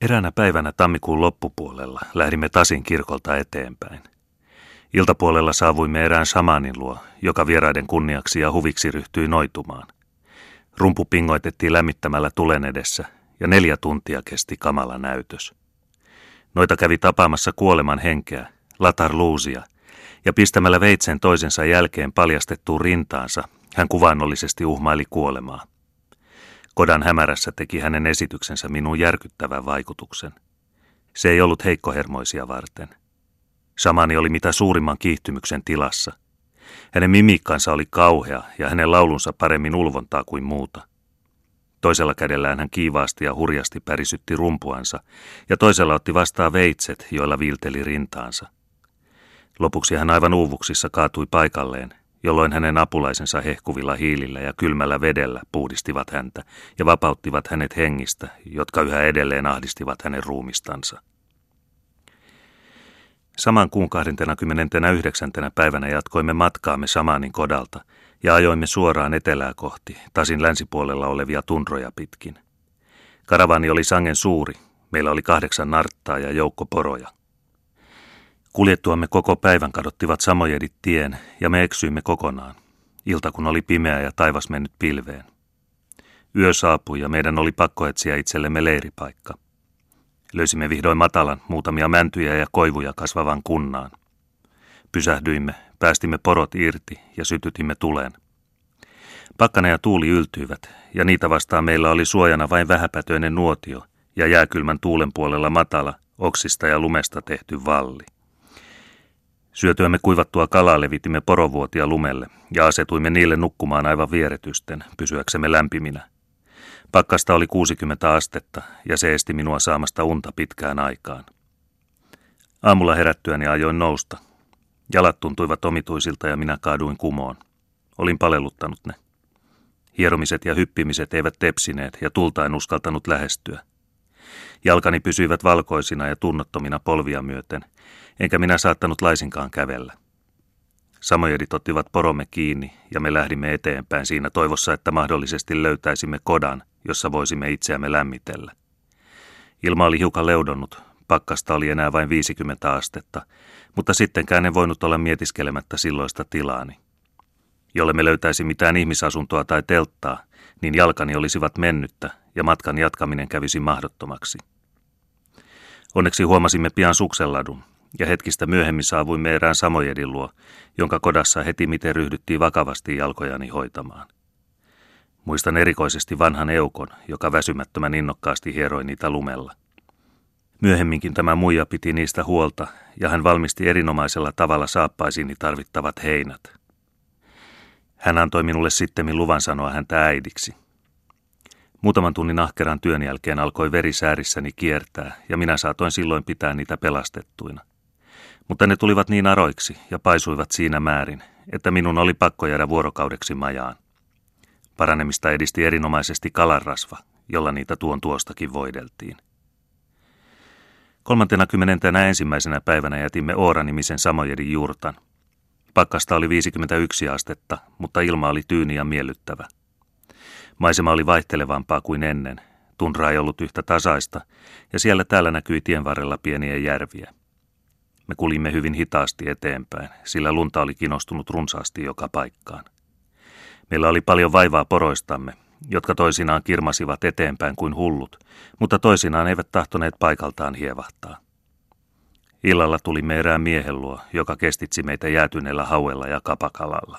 Eräänä päivänä tammikuun loppupuolella lähdimme Tasin kirkolta eteenpäin. Iltapuolella saavuimme erään samanin luo, joka vieraiden kunniaksi ja huviksi ryhtyi noitumaan. Rumpu pingoitettiin lämmittämällä tulen edessä ja neljä tuntia kesti kamala näytös. Noita kävi tapaamassa kuoleman henkeä, Latar Luusia, ja pistämällä veitsen toisensa jälkeen paljastettuun rintaansa, hän kuvaannollisesti uhmaili kuolemaa. Kodan hämärässä teki hänen esityksensä minun järkyttävän vaikutuksen. Se ei ollut heikkohermoisia varten. Samani oli mitä suurimman kiihtymyksen tilassa. Hänen mimikkansa oli kauhea ja hänen laulunsa paremmin ulvontaa kuin muuta. Toisella kädellään hän kiivaasti ja hurjasti pärisytti rumpuansa, ja toisella otti vastaan veitset, joilla viilteli rintaansa. Lopuksi hän aivan uuvuksissa kaatui paikalleen, jolloin hänen apulaisensa hehkuvilla hiilillä ja kylmällä vedellä puhdistivat häntä ja vapauttivat hänet hengistä, jotka yhä edelleen ahdistivat hänen ruumistansa. Saman kuun 29. päivänä jatkoimme matkaamme Samanin kodalta ja ajoimme suoraan etelää kohti, tasin länsipuolella olevia tundroja pitkin. Karavani oli sangen suuri, meillä oli kahdeksan narttaa ja joukko poroja. Kuljettuamme koko päivän kadottivat samojedit tien ja me eksyimme kokonaan. Ilta kun oli pimeä ja taivas mennyt pilveen. Yö saapui ja meidän oli pakko etsiä itsellemme leiripaikka. Löysimme vihdoin matalan, muutamia mäntyjä ja koivuja kasvavan kunnaan. Pysähdyimme, päästimme porot irti ja sytytimme tuleen. Pakkana ja tuuli yltyivät, ja niitä vastaan meillä oli suojana vain vähäpätöinen nuotio ja jääkylmän tuulen puolella matala, oksista ja lumesta tehty valli. Syötyämme kuivattua kalaa levitimme porovuotia lumelle ja asetuimme niille nukkumaan aivan vieretysten, pysyäksemme lämpiminä. Pakkasta oli 60 astetta ja se esti minua saamasta unta pitkään aikaan. Aamulla herättyäni ajoin nousta. Jalat tuntuivat omituisilta ja minä kaaduin kumoon. Olin palelluttanut ne. Hieromiset ja hyppimiset eivät tepsineet ja tulta en uskaltanut lähestyä. Jalkani pysyivät valkoisina ja tunnottomina polvia myöten, enkä minä saattanut laisinkaan kävellä. Samojedit ottivat poromme kiinni ja me lähdimme eteenpäin siinä toivossa, että mahdollisesti löytäisimme kodan, jossa voisimme itseämme lämmitellä. Ilma oli hiukan leudonnut, pakkasta oli enää vain 50 astetta, mutta sittenkään en voinut olla mietiskelemättä silloista tilaani. Jolle me löytäisi mitään ihmisasuntoa tai telttaa, niin jalkani olisivat mennyttä ja matkan jatkaminen kävisi mahdottomaksi. Onneksi huomasimme pian sukselladun, ja hetkistä myöhemmin saavuimme erään Samojedin luo, jonka kodassa heti miten ryhdyttiin vakavasti jalkojani hoitamaan. Muistan erikoisesti vanhan eukon, joka väsymättömän innokkaasti hieroi niitä lumella. Myöhemminkin tämä muija piti niistä huolta, ja hän valmisti erinomaisella tavalla saappaisiini tarvittavat heinät. Hän antoi minulle sittemmin luvan sanoa häntä äidiksi. Muutaman tunnin ahkeran työn jälkeen alkoi veri säärissäni kiertää, ja minä saatoin silloin pitää niitä pelastettuina. Mutta ne tulivat niin aroiksi ja paisuivat siinä määrin, että minun oli pakko jäädä vuorokaudeksi majaan. Paranemista edisti erinomaisesti kalarasva, jolla niitä tuon tuostakin voideltiin. Kolmantena kymmenentenä ensimmäisenä päivänä jätimme Oora-nimisen Samojedin juurtan. Pakkasta oli 51 astetta, mutta ilma oli tyyni ja miellyttävä. Maisema oli vaihtelevampaa kuin ennen. Tundra ei ollut yhtä tasaista, ja siellä täällä näkyi tien varrella pieniä järviä. Me kulimme hyvin hitaasti eteenpäin, sillä lunta oli kinostunut runsaasti joka paikkaan. Meillä oli paljon vaivaa poroistamme, jotka toisinaan kirmasivat eteenpäin kuin hullut, mutta toisinaan eivät tahtoneet paikaltaan hievahtaa. Illalla tulimme erään miehen luo, joka kestitsi meitä jäätyneellä hauella ja kapakalalla.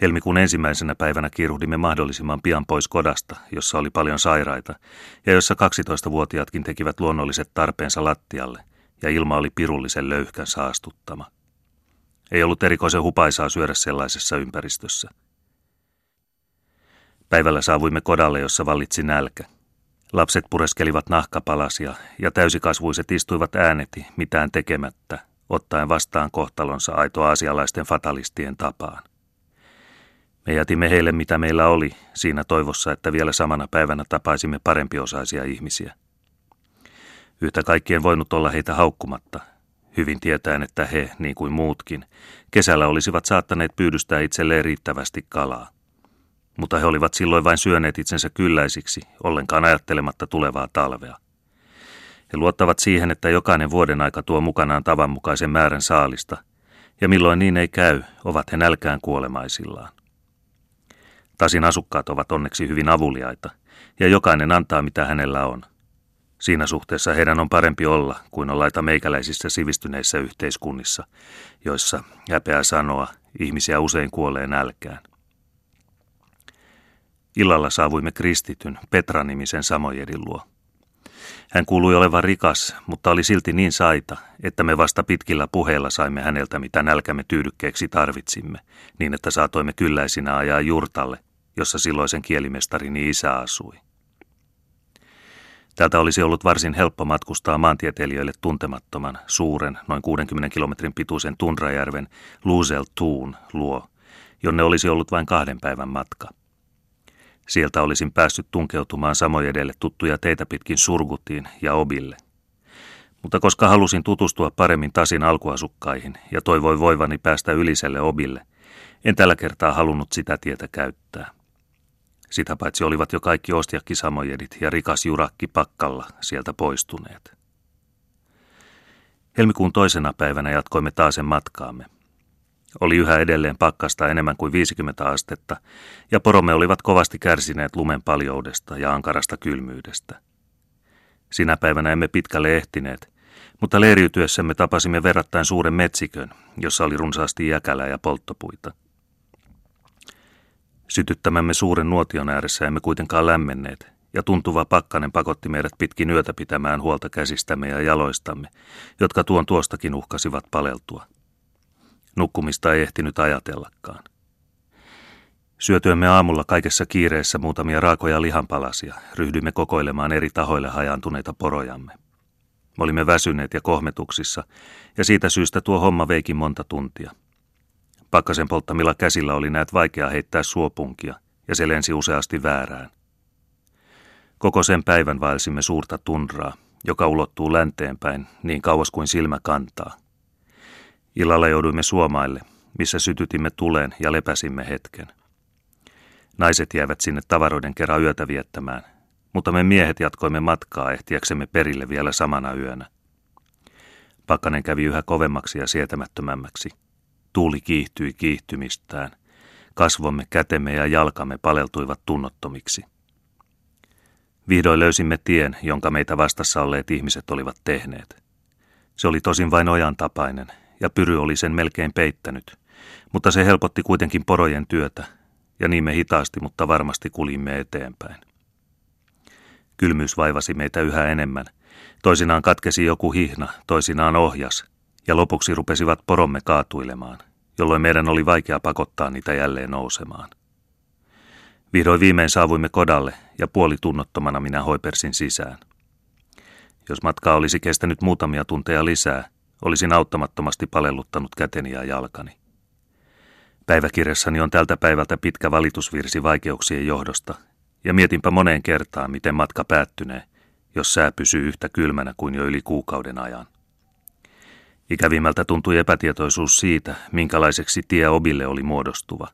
Helmikuun ensimmäisenä päivänä kiiruhdimme mahdollisimman pian pois kodasta, jossa oli paljon sairaita, ja jossa 12-vuotiaatkin tekivät luonnolliset tarpeensa lattialle, ja ilma oli pirullisen löyhkän saastuttama. Ei ollut erikoisen hupaisaa syödä sellaisessa ympäristössä. Päivällä saavuimme kodalle, jossa vallitsi nälkä. Lapset pureskelivat nahkapalasia ja täysikasvuiset istuivat ääneti mitään tekemättä, ottaen vastaan kohtalonsa aitoasialaisten fatalistien tapaan. Me jätimme heille mitä meillä oli, siinä toivossa, että vielä samana päivänä tapaisimme parempiosaisia ihmisiä. Yhtä kaikkien voinut olla heitä haukkumatta, hyvin tietäen, että he, niin kuin muutkin, kesällä olisivat saattaneet pyydystää itselleen riittävästi kalaa. mutta he olivat silloin vain syöneet itsensä kylläisiksi, ollenkaan ajattelematta tulevaa talvea. He luottavat siihen, että jokainen vuoden aika tuo mukanaan tavanmukaisen määrän saalista, ja milloin niin ei käy, ovat he nälkään kuolemaisillaan. Tasin asukkaat ovat onneksi hyvin avuliaita, ja jokainen antaa mitä hänellä on. Siinä suhteessa heidän on parempi olla kuin ollaita meikäläisissä sivistyneissä yhteiskunnissa, joissa, häpeää sanoa, ihmisiä usein kuolee nälkään. Illalla saavuimme kristityn, Petra-nimisen Samojedin luo. Hän kuului olevan rikas, mutta oli silti niin saita, että me vasta pitkillä puheilla saimme häneltä mitä nälkämme tyydykkeeksi tarvitsimme, niin että saatoimme kylläisinä ajaa jurtalle, jossa silloisen kielimestarini isä asui. Täältä olisi ollut varsin helppo matkustaa maantieteilijöille tuntemattoman, suuren, noin 60 kilometrin pituisen Tundrajärven Luzel Tuun luo, jonne olisi ollut vain kahden päivän matka – Sieltä olisin päässyt tunkeutumaan edelle tuttuja teitä pitkin Surgutiin ja Obille. Mutta koska halusin tutustua paremmin Tasin alkuasukkaihin ja toivoi voivani päästä yliselle Obille, en tällä kertaa halunnut sitä tietä käyttää. Sitä paitsi olivat jo kaikki ostiakki samojedit ja rikas jurakki pakkalla sieltä poistuneet. Helmikuun toisena päivänä jatkoimme taasen matkaamme. Oli yhä edelleen pakkasta enemmän kuin 50 astetta, ja poromme olivat kovasti kärsineet lumen paljoudesta ja ankarasta kylmyydestä. Sinä päivänä emme pitkälle ehtineet, mutta leiriytyessämme tapasimme verrattain suuren metsikön, jossa oli runsaasti jäkälää ja polttopuita. Sytyttämämme suuren nuotion ääressä emme kuitenkaan lämmenneet, ja tuntuva pakkanen pakotti meidät pitkin yötä pitämään huolta käsistämme ja jaloistamme, jotka tuon tuostakin uhkasivat paleltua. Nukkumista ei ehtinyt ajatellakaan. Syötyämme aamulla kaikessa kiireessä muutamia raakoja lihanpalasia, ryhdyimme kokoilemaan eri tahoille hajantuneita porojamme. Me olimme väsyneet ja kohmetuksissa, ja siitä syystä tuo homma veikin monta tuntia. Pakkasen polttamilla käsillä oli näet vaikea heittää suopunkia, ja se lensi useasti väärään. Koko sen päivän vaelsimme suurta tunraa, joka ulottuu länteenpäin niin kauas kuin silmä kantaa. Illalla jouduimme suomaille, missä sytytimme tuleen ja lepäsimme hetken. Naiset jäivät sinne tavaroiden kerran yötä viettämään, mutta me miehet jatkoimme matkaa ehtiäksemme perille vielä samana yönä. Pakkanen kävi yhä kovemmaksi ja sietämättömämmäksi. Tuuli kiihtyi kiihtymistään. Kasvomme, kätemme ja jalkamme paleltuivat tunnottomiksi. Vihdoin löysimme tien, jonka meitä vastassa olleet ihmiset olivat tehneet. Se oli tosin vain ojan tapainen, ja pyry oli sen melkein peittänyt, mutta se helpotti kuitenkin porojen työtä, ja niin me hitaasti, mutta varmasti kulimme eteenpäin. Kylmyys vaivasi meitä yhä enemmän. Toisinaan katkesi joku hihna, toisinaan ohjas, ja lopuksi rupesivat poromme kaatuilemaan, jolloin meidän oli vaikea pakottaa niitä jälleen nousemaan. Vihdoin viimein saavuimme kodalle, ja puoli tunnottomana minä hoipersin sisään. Jos matka olisi kestänyt muutamia tunteja lisää, Olisin auttamattomasti palelluttanut käteni ja jalkani. Päiväkirjassani on tältä päivältä pitkä valitusvirsi vaikeuksien johdosta, ja mietinpä moneen kertaan, miten matka päättynee, jos sää pysyy yhtä kylmänä kuin jo yli kuukauden ajan. Ikävimmältä tuntui epätietoisuus siitä, minkälaiseksi tie Obille oli muodostuva.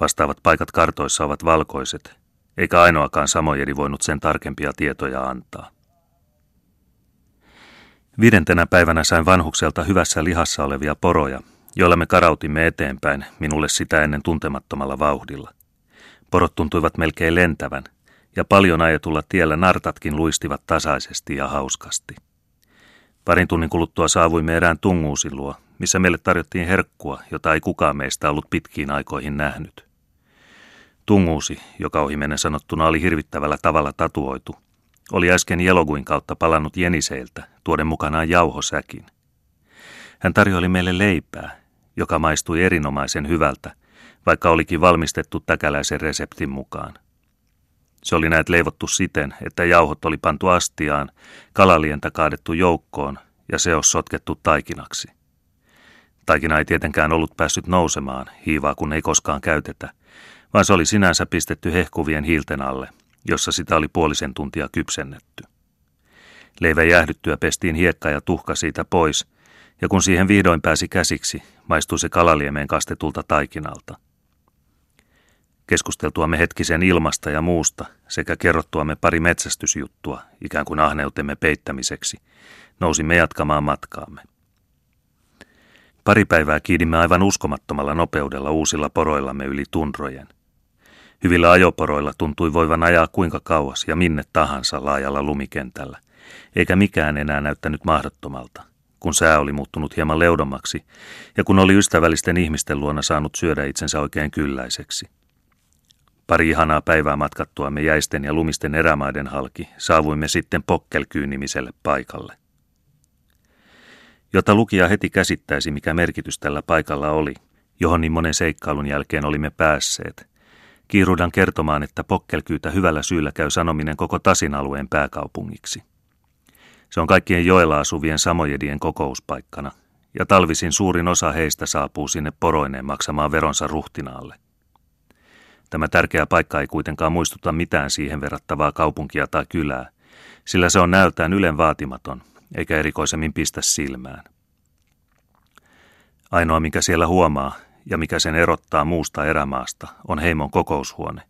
Vastaavat paikat kartoissa ovat valkoiset, eikä ainoakaan Samojedi voinut sen tarkempia tietoja antaa. Viidentenä päivänä sain vanhukselta hyvässä lihassa olevia poroja, joilla me karautimme eteenpäin minulle sitä ennen tuntemattomalla vauhdilla. Porot tuntuivat melkein lentävän, ja paljon ajetulla tiellä nartatkin luistivat tasaisesti ja hauskasti. Parin tunnin kuluttua saavuimme erään tunguusin luo, missä meille tarjottiin herkkua, jota ei kukaan meistä ollut pitkiin aikoihin nähnyt. Tunguusi, joka ohi sanottuna oli hirvittävällä tavalla tatuoitu, oli äsken Jeloguin kautta palannut Jeniseiltä, tuoden mukanaan jauhosäkin. Hän tarjoili meille leipää, joka maistui erinomaisen hyvältä, vaikka olikin valmistettu täkäläisen reseptin mukaan. Se oli näet leivottu siten, että jauhot oli pantu astiaan, kalalientä kaadettu joukkoon ja seos sotkettu taikinaksi. Taikina ei tietenkään ollut päässyt nousemaan, hiivaa kun ei koskaan käytetä, vaan se oli sinänsä pistetty hehkuvien hiilten alle – jossa sitä oli puolisen tuntia kypsennetty. Leivän jäähdyttyä pestiin hiekka ja tuhka siitä pois, ja kun siihen vihdoin pääsi käsiksi, maistui se kalaliemeen kastetulta taikinalta. Keskusteltuamme hetkisen ilmasta ja muusta sekä kerrottuamme pari metsästysjuttua ikään kuin ahneutemme peittämiseksi, nousimme jatkamaan matkaamme. Pari päivää kiidimme aivan uskomattomalla nopeudella uusilla poroillamme yli tunrojen. Hyvillä ajoporoilla tuntui voivan ajaa kuinka kauas ja minne tahansa laajalla lumikentällä, eikä mikään enää näyttänyt mahdottomalta, kun sää oli muuttunut hieman leudommaksi ja kun oli ystävällisten ihmisten luona saanut syödä itsensä oikein kylläiseksi. Pari ihanaa päivää matkattuamme jäisten ja lumisten erämaiden halki saavuimme sitten Pokkelkyyn-nimiselle paikalle. Jotta lukija heti käsittäisi, mikä merkitys tällä paikalla oli, johon niin monen seikkailun jälkeen olimme päässeet, kiirudan kertomaan, että Pokkelkyytä hyvällä syyllä käy sanominen koko Tasin alueen pääkaupungiksi. Se on kaikkien joella asuvien samojedien kokouspaikkana, ja talvisin suurin osa heistä saapuu sinne poroineen maksamaan veronsa ruhtinaalle. Tämä tärkeä paikka ei kuitenkaan muistuta mitään siihen verrattavaa kaupunkia tai kylää, sillä se on näöltään ylen vaatimaton, eikä erikoisemmin pistä silmään. Ainoa, mikä siellä huomaa ja mikä sen erottaa muusta erämaasta, on heimon kokoushuone.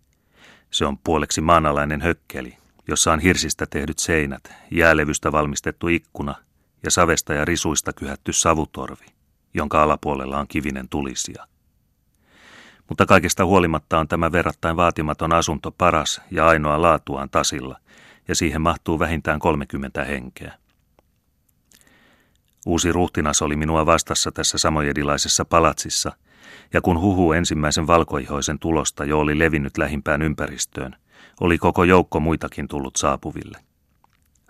Se on puoleksi maanalainen hökkeli, jossa on hirsistä tehdyt seinät, jäälevystä valmistettu ikkuna ja savesta ja risuista kyhätty savutorvi, jonka alapuolella on kivinen tulisia. Mutta kaikesta huolimatta on tämä verrattain vaatimaton asunto paras ja ainoa laatuaan tasilla, ja siihen mahtuu vähintään 30 henkeä. Uusi ruhtinas oli minua vastassa tässä samojedilaisessa palatsissa, ja kun huhu ensimmäisen valkoihoisen tulosta jo oli levinnyt lähimpään ympäristöön, oli koko joukko muitakin tullut saapuville.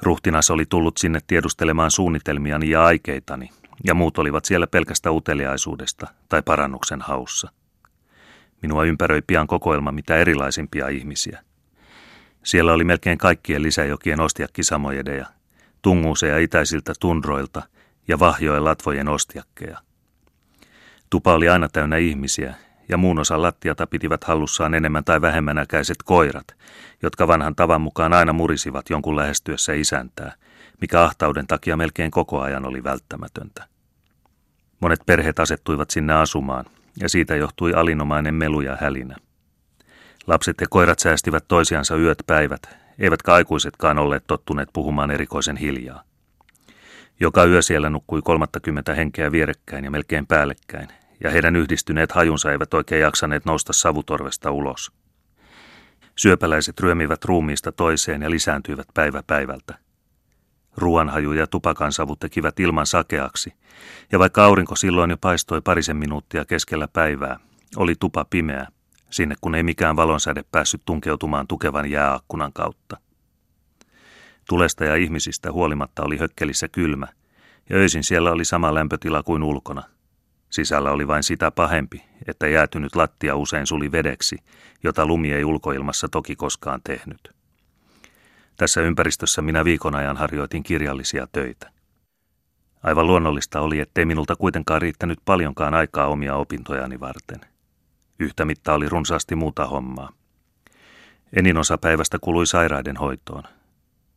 Ruhtinas oli tullut sinne tiedustelemaan suunnitelmiani ja aikeitani, ja muut olivat siellä pelkästä uteliaisuudesta tai parannuksen haussa. Minua ympäröi pian kokoelma mitä erilaisimpia ihmisiä. Siellä oli melkein kaikkien lisäjokien ostiakkisamojedeja, tunguuseja itäisiltä tundroilta ja vahjojen latvojen ostiakkeja. Tupa oli aina täynnä ihmisiä, ja muun osan lattiata pitivät hallussaan enemmän tai vähemmän äkäiset koirat, jotka vanhan tavan mukaan aina murisivat jonkun lähestyessä isäntää, mikä ahtauden takia melkein koko ajan oli välttämätöntä. Monet perheet asettuivat sinne asumaan, ja siitä johtui alinomainen melu ja hälinä. Lapset ja koirat säästivät toisiansa yöt päivät, eivätkä aikuisetkaan olleet tottuneet puhumaan erikoisen hiljaa. Joka yö siellä nukkui 30 henkeä vierekkäin ja melkein päällekkäin, ja heidän yhdistyneet hajunsa eivät oikein jaksaneet nousta savutorvesta ulos. Syöpäläiset ryömivät ruumiista toiseen ja lisääntyivät päivä päivältä. Ruoanhaju ja tupakansavu tekivät ilman sakeaksi, ja vaikka aurinko silloin jo paistoi parisen minuuttia keskellä päivää, oli tupa pimeä, sinne kun ei mikään valonsäde päässyt tunkeutumaan tukevan jääakkunan kautta. Tulesta ja ihmisistä huolimatta oli hökkelissä kylmä, ja öisin siellä oli sama lämpötila kuin ulkona. Sisällä oli vain sitä pahempi, että jäätynyt lattia usein suli vedeksi, jota lumi ei ulkoilmassa toki koskaan tehnyt. Tässä ympäristössä minä viikon ajan harjoitin kirjallisia töitä. Aivan luonnollista oli, ettei minulta kuitenkaan riittänyt paljonkaan aikaa omia opintojani varten. Yhtä mitta oli runsaasti muuta hommaa. Enin osa päivästä kului sairaiden hoitoon,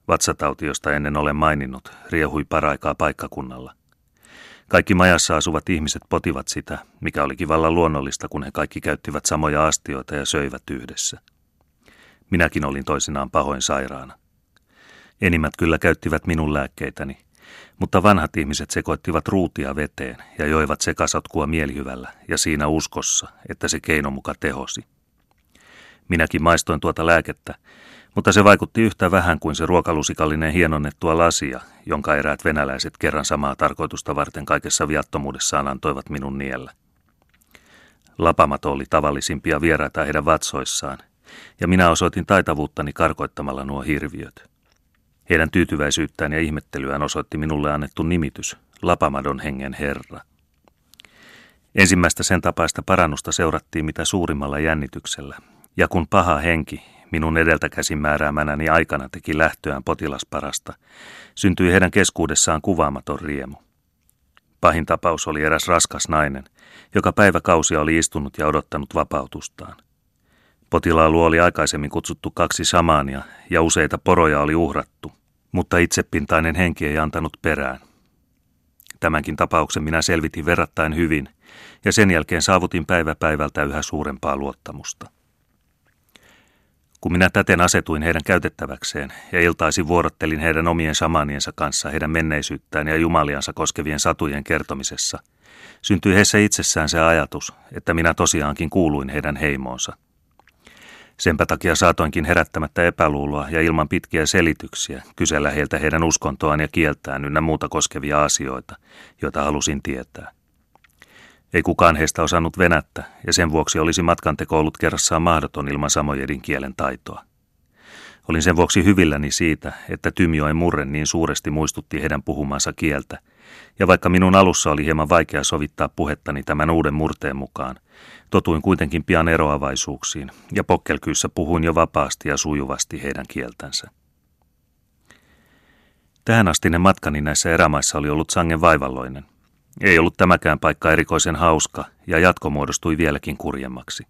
Vatsatauti, josta ennen olen maininnut, riehui paraikaa paikkakunnalla. Kaikki majassa asuvat ihmiset potivat sitä, mikä oli kivalla luonnollista, kun he kaikki käyttivät samoja astioita ja söivät yhdessä. Minäkin olin toisinaan pahoin sairaana. Enimmät kyllä käyttivät minun lääkkeitäni, mutta vanhat ihmiset sekoittivat ruutia veteen ja joivat sekasotkua mielihyvällä ja siinä uskossa, että se keino muka tehosi. Minäkin maistoin tuota lääkettä mutta se vaikutti yhtä vähän kuin se ruokalusikallinen hienonnettua lasia, jonka eräät venäläiset kerran samaa tarkoitusta varten kaikessa viattomuudessaan antoivat minun niellä. Lapamato oli tavallisimpia vieraita heidän vatsoissaan, ja minä osoitin taitavuuttani karkoittamalla nuo hirviöt. Heidän tyytyväisyyttään ja ihmettelyään osoitti minulle annettu nimitys, Lapamadon hengen herra. Ensimmäistä sen tapaista parannusta seurattiin mitä suurimmalla jännityksellä, ja kun paha henki, minun edeltäkäsin määräämänäni aikana teki lähtöään potilasparasta, syntyi heidän keskuudessaan kuvaamaton riemu. Pahin tapaus oli eräs raskas nainen, joka päiväkausia oli istunut ja odottanut vapautustaan. Potilaan luo oli aikaisemmin kutsuttu kaksi samaania ja useita poroja oli uhrattu, mutta itsepintainen henki ei antanut perään. Tämänkin tapauksen minä selvitin verrattain hyvin, ja sen jälkeen saavutin päivä päivältä yhä suurempaa luottamusta. Kun minä täten asetuin heidän käytettäväkseen ja iltaisin vuorottelin heidän omien samaniensa kanssa heidän menneisyyttään ja jumaliansa koskevien satujen kertomisessa, syntyi heissä itsessään se ajatus, että minä tosiaankin kuuluin heidän heimoonsa. Senpä takia saatoinkin herättämättä epäluuloa ja ilman pitkiä selityksiä kysellä heiltä heidän uskontoaan ja kieltään ynnä muuta koskevia asioita, joita halusin tietää. Ei kukaan heistä osannut venättä, ja sen vuoksi olisi matkanteko ollut kerrassaan mahdoton ilman samojedin kielen taitoa. Olin sen vuoksi hyvilläni siitä, että Tymjoen murre niin suuresti muistutti heidän puhumansa kieltä, ja vaikka minun alussa oli hieman vaikea sovittaa puhettani tämän uuden murteen mukaan, totuin kuitenkin pian eroavaisuuksiin, ja pokkelkyyssä puhuin jo vapaasti ja sujuvasti heidän kieltänsä. Tähän ne matkani näissä erämaissa oli ollut sangen vaivalloinen. Ei ollut tämäkään paikka erikoisen hauska, ja jatko muodostui vieläkin kurjemmaksi.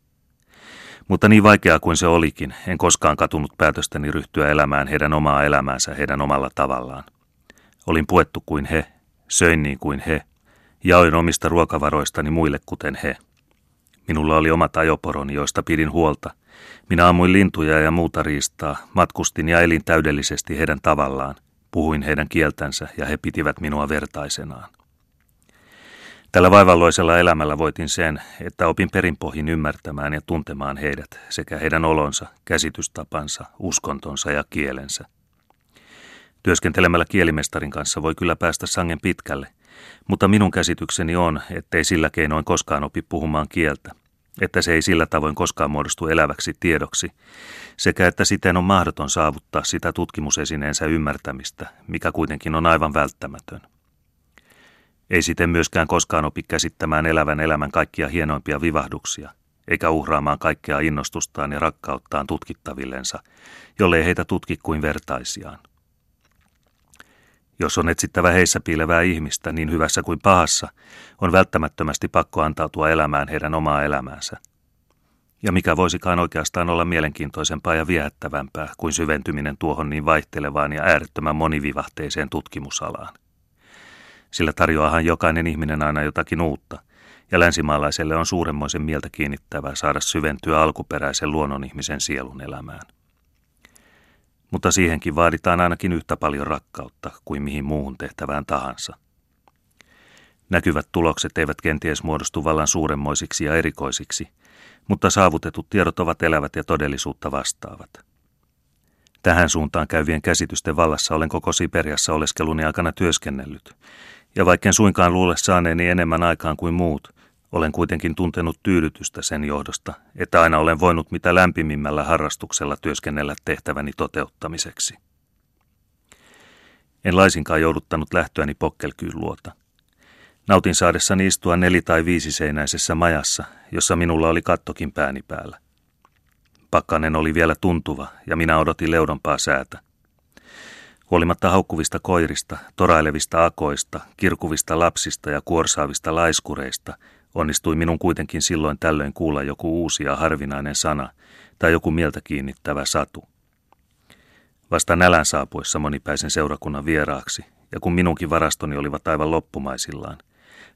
Mutta niin vaikeaa kuin se olikin, en koskaan katunut päätöstäni ryhtyä elämään heidän omaa elämäänsä heidän omalla tavallaan. Olin puettu kuin he, söin niin kuin he, jaoin omista ruokavaroistani muille kuten he. Minulla oli omat ajoporoni, joista pidin huolta. Minä ammuin lintuja ja muuta riistaa, matkustin ja elin täydellisesti heidän tavallaan, puhuin heidän kieltänsä ja he pitivät minua vertaisenaan. Tällä vaivalloisella elämällä voitin sen, että opin perinpohjin ymmärtämään ja tuntemaan heidät sekä heidän olonsa, käsitystapansa, uskontonsa ja kielensä. Työskentelemällä kielimestarin kanssa voi kyllä päästä sangen pitkälle, mutta minun käsitykseni on, ettei sillä keinoin koskaan opi puhumaan kieltä, että se ei sillä tavoin koskaan muodostu eläväksi tiedoksi, sekä että siten on mahdoton saavuttaa sitä tutkimusesineensä ymmärtämistä, mikä kuitenkin on aivan välttämätön. Ei siten myöskään koskaan opi käsittämään elävän elämän kaikkia hienoimpia vivahduksia, eikä uhraamaan kaikkea innostustaan ja rakkauttaan tutkittavillensa, jollei heitä tutki kuin vertaisiaan. Jos on etsittävä heissä piilevää ihmistä niin hyvässä kuin pahassa, on välttämättömästi pakko antautua elämään heidän omaa elämäänsä. Ja mikä voisikaan oikeastaan olla mielenkiintoisempaa ja viehättävämpää kuin syventyminen tuohon niin vaihtelevaan ja äärettömän monivivahteiseen tutkimusalaan sillä tarjoaahan jokainen ihminen aina jotakin uutta, ja länsimaalaiselle on suuremmoisen mieltä kiinnittävää saada syventyä alkuperäisen luonnonihmisen sielun elämään. Mutta siihenkin vaaditaan ainakin yhtä paljon rakkautta kuin mihin muuhun tehtävään tahansa. Näkyvät tulokset eivät kenties muodostu vallan suuremmoisiksi ja erikoisiksi, mutta saavutetut tiedot ovat elävät ja todellisuutta vastaavat. Tähän suuntaan käyvien käsitysten vallassa olen koko Siperiassa oleskeluni aikana työskennellyt, ja vaikken suinkaan luule saaneeni enemmän aikaan kuin muut, olen kuitenkin tuntenut tyydytystä sen johdosta, että aina olen voinut mitä lämpimimmällä harrastuksella työskennellä tehtäväni toteuttamiseksi. En laisinkaan jouduttanut lähtöäni pokkelkyyn luota. Nautin saadessani istua neli- tai viisiseinäisessä majassa, jossa minulla oli kattokin pääni päällä. Pakkanen oli vielä tuntuva ja minä odotin leudompaa säätä. Huolimatta haukkuvista koirista, torailevista akoista, kirkuvista lapsista ja kuorsaavista laiskureista, onnistui minun kuitenkin silloin tällöin kuulla joku uusi ja harvinainen sana tai joku mieltä kiinnittävä satu. Vasta nälän saapuessa monipäisen seurakunnan vieraaksi, ja kun minunkin varastoni olivat aivan loppumaisillaan,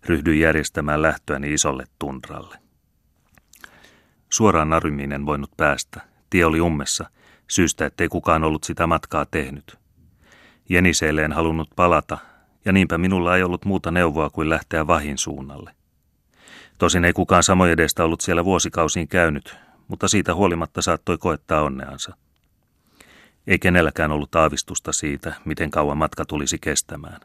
ryhdyin järjestämään lähtöäni isolle tundralle. Suoraan naryminen voinut päästä, tie oli ummessa, syystä ettei kukaan ollut sitä matkaa tehnyt, Jeniseelle halunnut palata, ja niinpä minulla ei ollut muuta neuvoa kuin lähteä vahin suunnalle. Tosin ei kukaan edestä ollut siellä vuosikausiin käynyt, mutta siitä huolimatta saattoi koettaa onneansa. Ei kenelläkään ollut aavistusta siitä, miten kauan matka tulisi kestämään.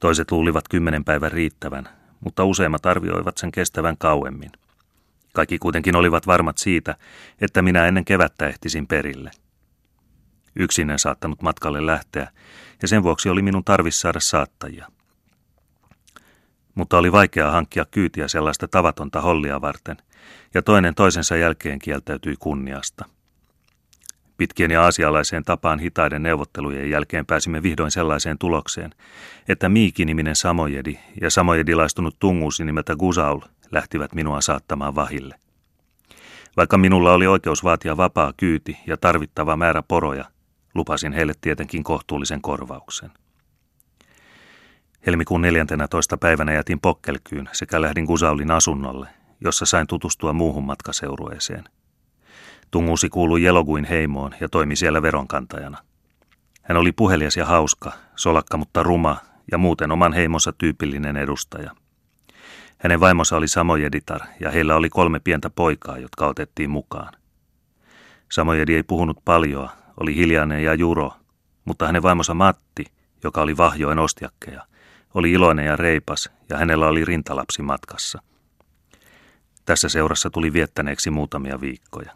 Toiset luulivat kymmenen päivän riittävän, mutta useimmat arvioivat sen kestävän kauemmin. Kaikki kuitenkin olivat varmat siitä, että minä ennen kevättä ehtisin perille – Yksin en saattanut matkalle lähteä, ja sen vuoksi oli minun tarvis saada saattajia. Mutta oli vaikeaa hankkia kyytiä sellaista tavatonta hollia varten, ja toinen toisensa jälkeen kieltäytyi kunniasta. Pitkien ja asialaiseen tapaan hitaiden neuvottelujen jälkeen pääsimme vihdoin sellaiseen tulokseen, että Miiki-niminen samojedi ja samojedilaistunut tunguusi nimeltä Gusaul lähtivät minua saattamaan vahille. Vaikka minulla oli oikeus vaatia vapaa kyyti ja tarvittava määrä poroja, Lupasin heille tietenkin kohtuullisen korvauksen. Helmikuun 14. päivänä jätin Pokkelkyyn sekä lähdin Gusaulin asunnolle, jossa sain tutustua muuhun matkaseurueeseen. Tungusi kuului Jeloguin heimoon ja toimi siellä veronkantajana. Hän oli puhelias ja hauska, solakka mutta ruma ja muuten oman heimonsa tyypillinen edustaja. Hänen vaimonsa oli Samojeditar ja heillä oli kolme pientä poikaa, jotka otettiin mukaan. Samojedi ei puhunut paljoa, oli hiljainen ja juro, mutta hänen vaimonsa Matti, joka oli vahjoen ostiakkeja, oli iloinen ja reipas ja hänellä oli rintalapsi matkassa. Tässä seurassa tuli viettäneeksi muutamia viikkoja.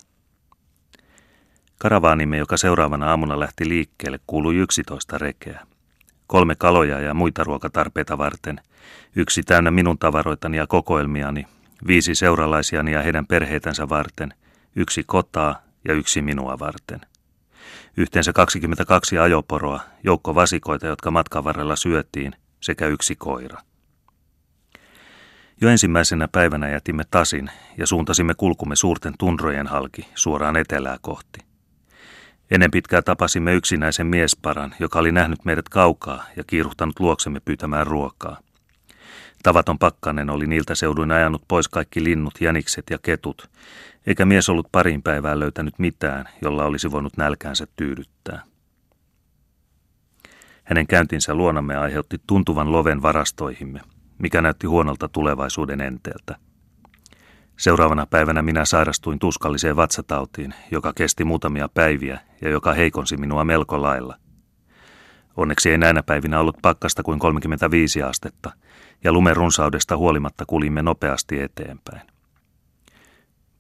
Karavaanimme, joka seuraavana aamuna lähti liikkeelle, kuului yksitoista rekeä. Kolme kaloja ja muita ruokatarpeita varten, yksi täynnä minun tavaroitani ja kokoelmiani, viisi seuralaisiani ja heidän perheitänsä varten, yksi kotaa ja yksi minua varten. Yhteensä 22 ajoporoa, joukko vasikoita, jotka matkan varrella syötiin, sekä yksi koira. Jo ensimmäisenä päivänä jätimme tasin ja suuntasimme kulkumme suurten tundrojen halki suoraan etelää kohti. Ennen pitkää tapasimme yksinäisen miesparan, joka oli nähnyt meidät kaukaa ja kiiruhtanut luoksemme pyytämään ruokaa. Tavaton pakkanen oli niiltä seuduin ajanut pois kaikki linnut, jänikset ja ketut, eikä mies ollut parin päivään löytänyt mitään, jolla olisi voinut nälkäänsä tyydyttää. Hänen käyntinsä luonamme aiheutti tuntuvan loven varastoihimme, mikä näytti huonolta tulevaisuuden enteeltä. Seuraavana päivänä minä sairastuin tuskalliseen vatsatautiin, joka kesti muutamia päiviä ja joka heikonsi minua melko lailla. Onneksi ei näinä päivinä ollut pakkasta kuin 35 astetta, ja lumen runsaudesta huolimatta kulimme nopeasti eteenpäin.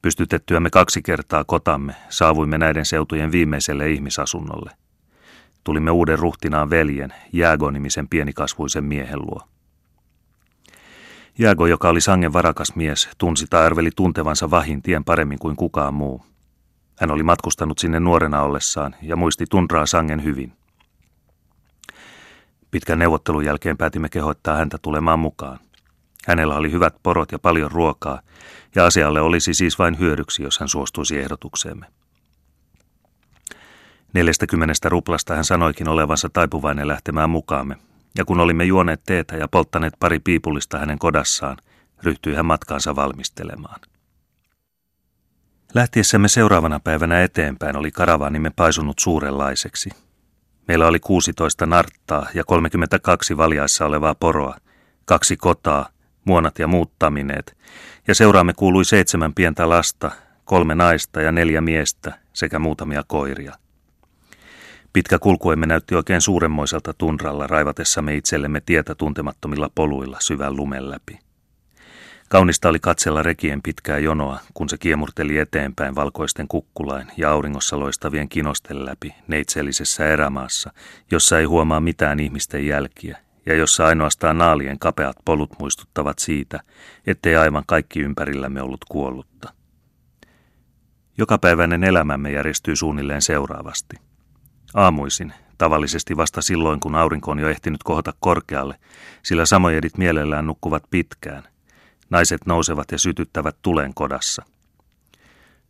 Pystytettyämme kaksi kertaa kotamme, saavuimme näiden seutujen viimeiselle ihmisasunnolle. Tulimme uuden ruhtinaan veljen, Jäägo-nimisen pienikasvuisen miehen luo. Jaago, joka oli sangen varakas mies, tunsi tai arveli tuntevansa vahin tien paremmin kuin kukaan muu. Hän oli matkustanut sinne nuorena ollessaan ja muisti tundraa sangen hyvin. Pitkän neuvottelun jälkeen päätimme kehottaa häntä tulemaan mukaan. Hänellä oli hyvät porot ja paljon ruokaa, ja asialle olisi siis vain hyödyksi, jos hän suostuisi ehdotukseemme. Neljästäkymmenestä ruplasta hän sanoikin olevansa taipuvainen lähtemään mukaamme, ja kun olimme juoneet teetä ja polttaneet pari piipullista hänen kodassaan, ryhtyi hän matkaansa valmistelemaan. Lähtiessämme seuraavana päivänä eteenpäin oli karavaanimme paisunut suurenlaiseksi. Meillä oli 16 narttaa ja 32 valjaissa olevaa poroa, kaksi kotaa, muonat ja muut tamineet, ja seuraamme kuului seitsemän pientä lasta, kolme naista ja neljä miestä sekä muutamia koiria. Pitkä kulkuemme näytti oikein suuremmoiselta tunralla raivatessamme itsellemme tietä tuntemattomilla poluilla syvän lumen läpi. Kaunista oli katsella rekien pitkää jonoa, kun se kiemurteli eteenpäin valkoisten kukkulain ja auringossa loistavien kinosten läpi neitsellisessä erämaassa, jossa ei huomaa mitään ihmisten jälkiä ja jossa ainoastaan naalien kapeat polut muistuttavat siitä, ettei aivan kaikki ympärillämme ollut kuollutta. Jokapäiväinen elämämme järjestyy suunnilleen seuraavasti – Aamuisin, tavallisesti vasta silloin, kun aurinko on jo ehtinyt kohota korkealle, sillä samojedit mielellään nukkuvat pitkään. Naiset nousevat ja sytyttävät tulen kodassa.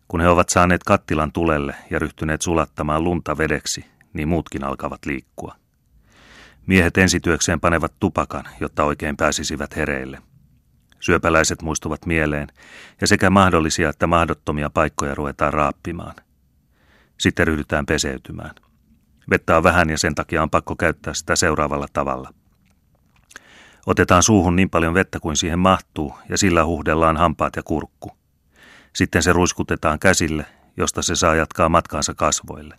Kun he ovat saaneet kattilan tulelle ja ryhtyneet sulattamaan lunta vedeksi, niin muutkin alkavat liikkua. Miehet ensityökseen panevat tupakan, jotta oikein pääsisivät hereille. Syöpäläiset muistuvat mieleen, ja sekä mahdollisia että mahdottomia paikkoja ruvetaan raappimaan. Sitten ryhdytään peseytymään. Vettä on vähän ja sen takia on pakko käyttää sitä seuraavalla tavalla. Otetaan suuhun niin paljon vettä kuin siihen mahtuu ja sillä huhdellaan hampaat ja kurkku. Sitten se ruiskutetaan käsille, josta se saa jatkaa matkaansa kasvoille.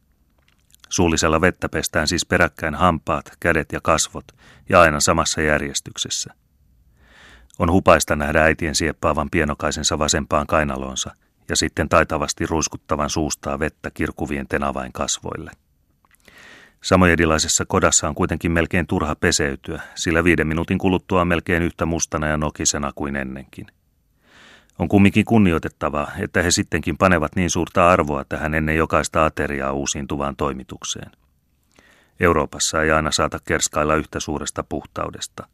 Suullisella vettä pestään siis peräkkäin hampaat, kädet ja kasvot ja aina samassa järjestyksessä. On hupaista nähdä äitien sieppaavan pienokaisensa vasempaan kainalonsa ja sitten taitavasti ruiskuttavan suustaa vettä kirkuvien tenavain kasvoille. Samojedilaisessa kodassa on kuitenkin melkein turha peseytyä, sillä viiden minuutin kuluttua on melkein yhtä mustana ja nokisena kuin ennenkin. On kumminkin kunnioitettavaa, että he sittenkin panevat niin suurta arvoa tähän ennen jokaista ateriaa uusiintuvaan toimitukseen. Euroopassa ei aina saata kerskailla yhtä suuresta puhtaudesta.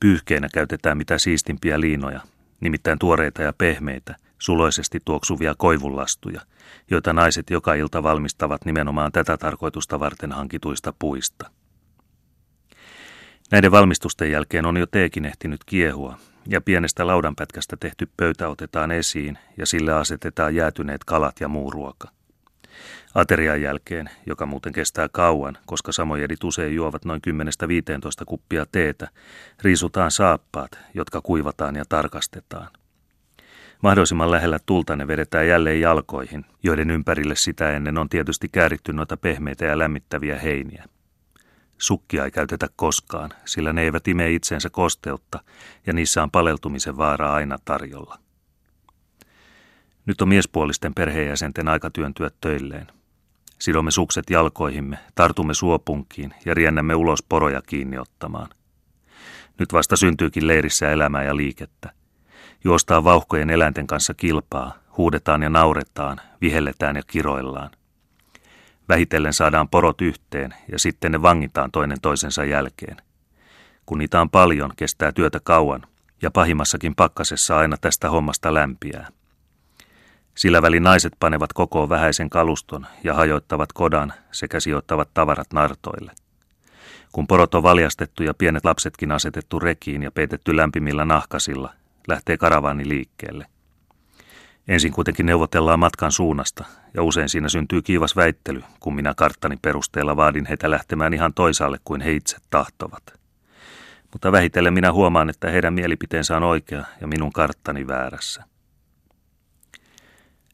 Pyyhkeenä käytetään mitä siistimpiä liinoja, nimittäin tuoreita ja pehmeitä, suloisesti tuoksuvia koivunlastuja, joita naiset joka ilta valmistavat nimenomaan tätä tarkoitusta varten hankituista puista. Näiden valmistusten jälkeen on jo teekin ehtinyt kiehua, ja pienestä laudanpätkästä tehty pöytä otetaan esiin ja sille asetetaan jäätyneet kalat ja muu ruoka. Aterian jälkeen, joka muuten kestää kauan, koska samojedit usein juovat noin 10-15 kuppia teetä, riisutaan saappaat, jotka kuivataan ja tarkastetaan. Mahdollisimman lähellä tulta ne vedetään jälleen jalkoihin, joiden ympärille sitä ennen on tietysti kääritty noita pehmeitä ja lämmittäviä heiniä. Sukkia ei käytetä koskaan, sillä ne eivät ime itseensä kosteutta ja niissä on paleltumisen vaara aina tarjolla. Nyt on miespuolisten perheenjäsenten aika työntyä töilleen. Sidomme sukset jalkoihimme, tartumme suopunkiin ja riennämme ulos poroja kiinni ottamaan. Nyt vasta syntyykin leirissä elämää ja liikettä. Juostaan vauhkojen eläinten kanssa kilpaa, huudetaan ja nauretaan, vihelletään ja kiroillaan. Vähitellen saadaan porot yhteen ja sitten ne vangitaan toinen toisensa jälkeen. Kun niitä on paljon, kestää työtä kauan ja pahimmassakin pakkasessa aina tästä hommasta lämpiää. Sillä väli naiset panevat koko vähäisen kaluston ja hajoittavat kodan sekä sijoittavat tavarat nartoille. Kun porot on valjastettu ja pienet lapsetkin asetettu rekiin ja peitetty lämpimillä nahkasilla, lähtee karavaani liikkeelle. Ensin kuitenkin neuvotellaan matkan suunnasta, ja usein siinä syntyy kiivas väittely, kun minä karttani perusteella vaadin heitä lähtemään ihan toisaalle kuin he itse tahtovat. Mutta vähitellen minä huomaan, että heidän mielipiteensä on oikea ja minun karttani väärässä.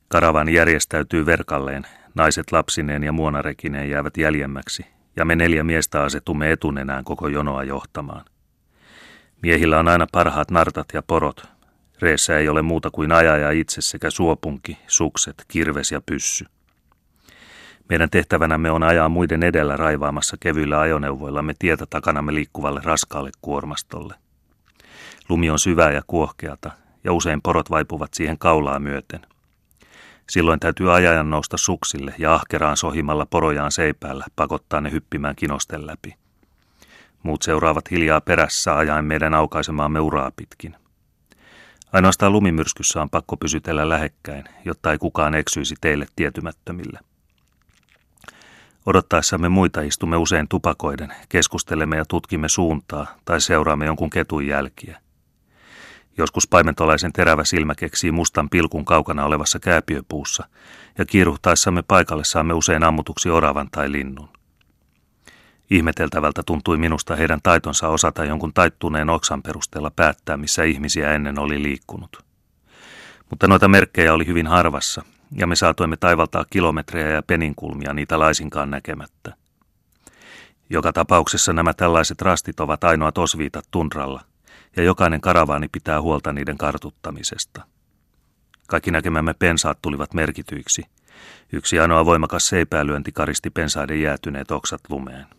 Karavani järjestäytyy verkalleen, naiset lapsineen ja muonarekineen jäävät jäljemmäksi, ja me neljä miestä asetumme etunenään koko jonoa johtamaan. Miehillä on aina parhaat nartat ja porot, Reessä ei ole muuta kuin ajaja itse sekä suopunki, sukset, kirves ja pyssy. Meidän tehtävänämme on ajaa muiden edellä raivaamassa kevyillä ajoneuvoillamme tietä takanamme liikkuvalle raskaalle kuormastolle. Lumi on syvää ja kuohkeata, ja usein porot vaipuvat siihen kaulaa myöten. Silloin täytyy ajajan nousta suksille ja ahkeraan sohimalla porojaan seipäällä pakottaa ne hyppimään kinosten läpi. Muut seuraavat hiljaa perässä ajaen meidän aukaisemaamme uraa pitkin. Ainoastaan lumimyrskyssä on pakko pysytellä lähekkäin, jotta ei kukaan eksyisi teille tietymättömille. Odottaessamme muita istumme usein tupakoiden, keskustelemme ja tutkimme suuntaa tai seuraamme jonkun ketun jälkiä. Joskus paimentolaisen terävä silmä keksii mustan pilkun kaukana olevassa kääpiöpuussa, ja kiiruhtaessamme paikalle saamme usein ammutuksi oravan tai linnun. Ihmeteltävältä tuntui minusta heidän taitonsa osata jonkun taittuneen oksan perusteella päättää, missä ihmisiä ennen oli liikkunut. Mutta noita merkkejä oli hyvin harvassa, ja me saatoimme taivaltaa kilometrejä ja peninkulmia niitä laisinkaan näkemättä. Joka tapauksessa nämä tällaiset rastit ovat ainoat osviitat tunralla, ja jokainen karavaani pitää huolta niiden kartuttamisesta. Kaikki näkemämme pensaat tulivat merkityiksi. Yksi ainoa voimakas seipäälyönti karisti pensaiden jäätyneet oksat lumeen.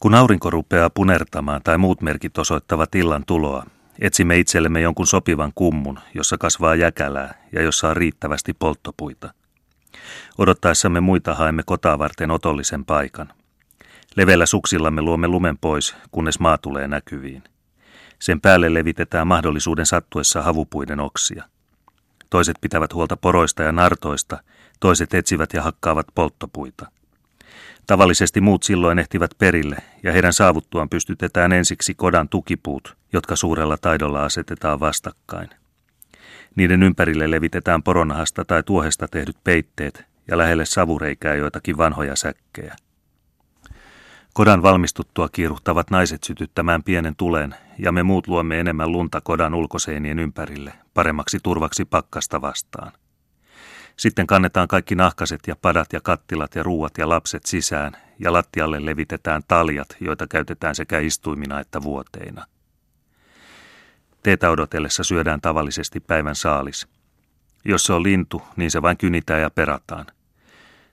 Kun aurinko rupeaa punertamaan tai muut merkit osoittavat illan tuloa, etsimme itsellemme jonkun sopivan kummun, jossa kasvaa jäkälää ja jossa on riittävästi polttopuita. Odottaessamme muita haemme kotaa varten otollisen paikan. Leveillä suksillamme luomme lumen pois, kunnes maa tulee näkyviin. Sen päälle levitetään mahdollisuuden sattuessa havupuiden oksia. Toiset pitävät huolta poroista ja nartoista, toiset etsivät ja hakkaavat polttopuita – Tavallisesti muut silloin ehtivät perille, ja heidän saavuttuaan pystytetään ensiksi kodan tukipuut, jotka suurella taidolla asetetaan vastakkain. Niiden ympärille levitetään poronahasta tai tuohesta tehdyt peitteet ja lähelle savureikää joitakin vanhoja säkkejä. Kodan valmistuttua kiiruhtavat naiset sytyttämään pienen tulen, ja me muut luomme enemmän lunta kodan ulkoseinien ympärille, paremmaksi turvaksi pakkasta vastaan. Sitten kannetaan kaikki nahkaset ja padat ja kattilat ja ruuat ja lapset sisään ja lattialle levitetään taljat, joita käytetään sekä istuimina että vuoteina. Teetä odotellessa syödään tavallisesti päivän saalis. Jos se on lintu, niin se vain kynitään ja perataan.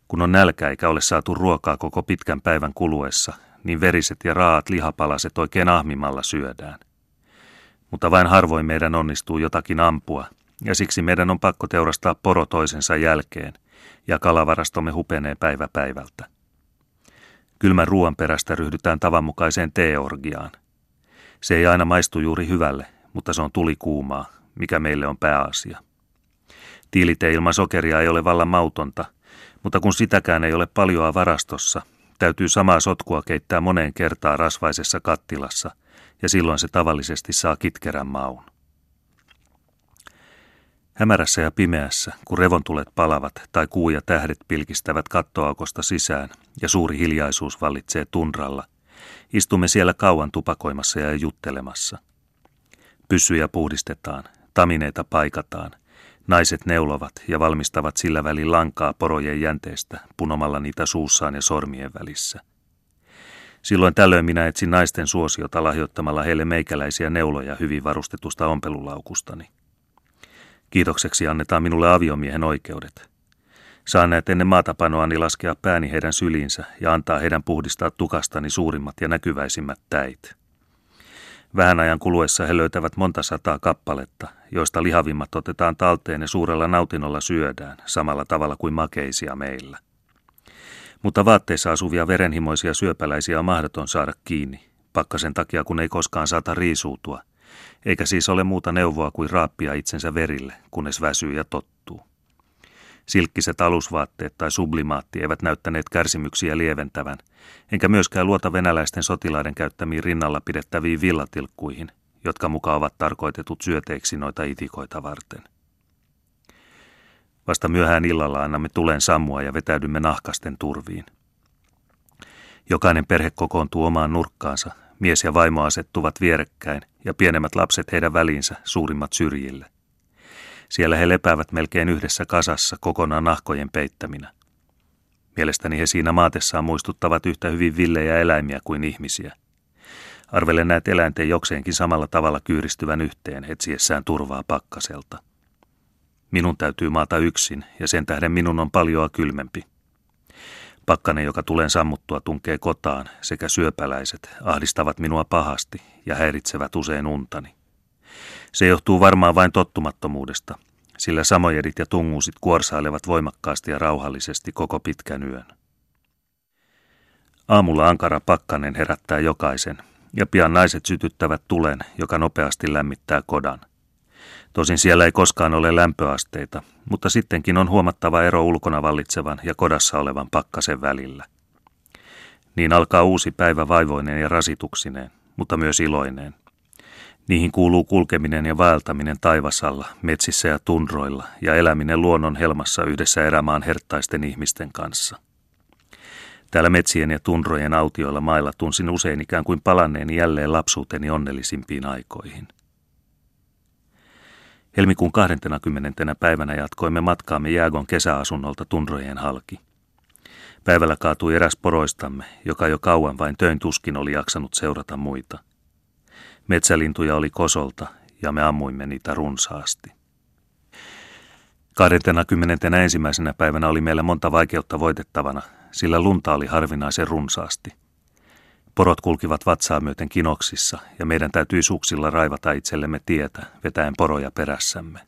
Kun on nälkä eikä ole saatu ruokaa koko pitkän päivän kuluessa, niin veriset ja raat lihapalaset oikein ahmimalla syödään. Mutta vain harvoin meidän onnistuu jotakin ampua, ja siksi meidän on pakko teurastaa poro toisensa jälkeen, ja kalavarastomme hupenee päivä päivältä. Kylmän ruoan perästä ryhdytään tavanmukaiseen teeorgiaan. Se ei aina maistu juuri hyvälle, mutta se on tulikuumaa, mikä meille on pääasia. Tiilite ilman sokeria ei ole vallan mautonta, mutta kun sitäkään ei ole paljoa varastossa, täytyy samaa sotkua keittää moneen kertaan rasvaisessa kattilassa, ja silloin se tavallisesti saa kitkerän maun. Hämärässä ja pimeässä, kun revontulet palavat tai kuu ja tähdet pilkistävät kattoaukosta sisään ja suuri hiljaisuus vallitsee tunralla, istumme siellä kauan tupakoimassa ja juttelemassa. Pyssyjä puhdistetaan, tamineita paikataan, naiset neulovat ja valmistavat sillä välin lankaa porojen jänteestä punomalla niitä suussaan ja sormien välissä. Silloin tällöin minä etsin naisten suosiota lahjoittamalla heille meikäläisiä neuloja hyvin varustetusta ompelulaukustani. Kiitokseksi annetaan minulle aviomiehen oikeudet. Saan näet ennen maatapanoani laskea pääni heidän syliinsä ja antaa heidän puhdistaa tukastani suurimmat ja näkyväisimmät täit. Vähän ajan kuluessa he löytävät monta sataa kappaletta, joista lihavimmat otetaan talteen ja suurella nautinnolla syödään, samalla tavalla kuin makeisia meillä. Mutta vaatteissa asuvia verenhimoisia syöpäläisiä on mahdoton saada kiinni, pakkasen takia kun ei koskaan saata riisuutua – eikä siis ole muuta neuvoa kuin raappia itsensä verille, kunnes väsyy ja tottuu. Silkkiset alusvaatteet tai sublimaatti eivät näyttäneet kärsimyksiä lieventävän, enkä myöskään luota venäläisten sotilaiden käyttämiin rinnalla pidettäviin villatilkkuihin, jotka mukaan ovat tarkoitetut syöteiksi noita itikoita varten. Vasta myöhään illalla annamme tulen sammua ja vetäydymme nahkasten turviin. Jokainen perhe kokoontuu omaan nurkkaansa Mies ja vaimo asettuvat vierekkäin ja pienemmät lapset heidän väliinsä, suurimmat syrjille. Siellä he lepäävät melkein yhdessä kasassa kokonaan nahkojen peittäminä. Mielestäni he siinä maatessaan muistuttavat yhtä hyvin villejä eläimiä kuin ihmisiä. Arvelen näet eläinten jokseenkin samalla tavalla kyyristyvän yhteen etsiessään turvaa pakkaselta. Minun täytyy maata yksin ja sen tähden minun on paljoa kylmempi. Pakkanen, joka tulen sammuttua, tunkee kotaan, sekä syöpäläiset ahdistavat minua pahasti ja häiritsevät usein untani. Se johtuu varmaan vain tottumattomuudesta, sillä samojedit ja tunguusit kuorsailevat voimakkaasti ja rauhallisesti koko pitkän yön. Aamulla ankara pakkanen herättää jokaisen, ja pian naiset sytyttävät tulen, joka nopeasti lämmittää kodan – Tosin siellä ei koskaan ole lämpöasteita, mutta sittenkin on huomattava ero ulkona vallitsevan ja kodassa olevan pakkasen välillä. Niin alkaa uusi päivä vaivoineen ja rasituksineen, mutta myös iloineen. Niihin kuuluu kulkeminen ja vaeltaminen taivasalla, metsissä ja tunroilla ja eläminen luonnon helmassa yhdessä erämaan herttaisten ihmisten kanssa. Täällä metsien ja tunrojen autioilla mailla tunsin usein ikään kuin palanneeni jälleen lapsuuteni onnellisimpiin aikoihin. Helmikuun 20. päivänä jatkoimme matkaamme Jäägon kesäasunnolta Tunrojen halki. Päivällä kaatui eräs poroistamme, joka jo kauan vain töin tuskin oli jaksanut seurata muita. Metsälintuja oli kosolta ja me ammuimme niitä runsaasti. 21. päivänä oli meillä monta vaikeutta voitettavana, sillä lunta oli harvinaisen runsaasti – Porot kulkivat vatsaa myöten kinoksissa ja meidän täytyi suksilla raivata itsellemme tietä, vetäen poroja perässämme.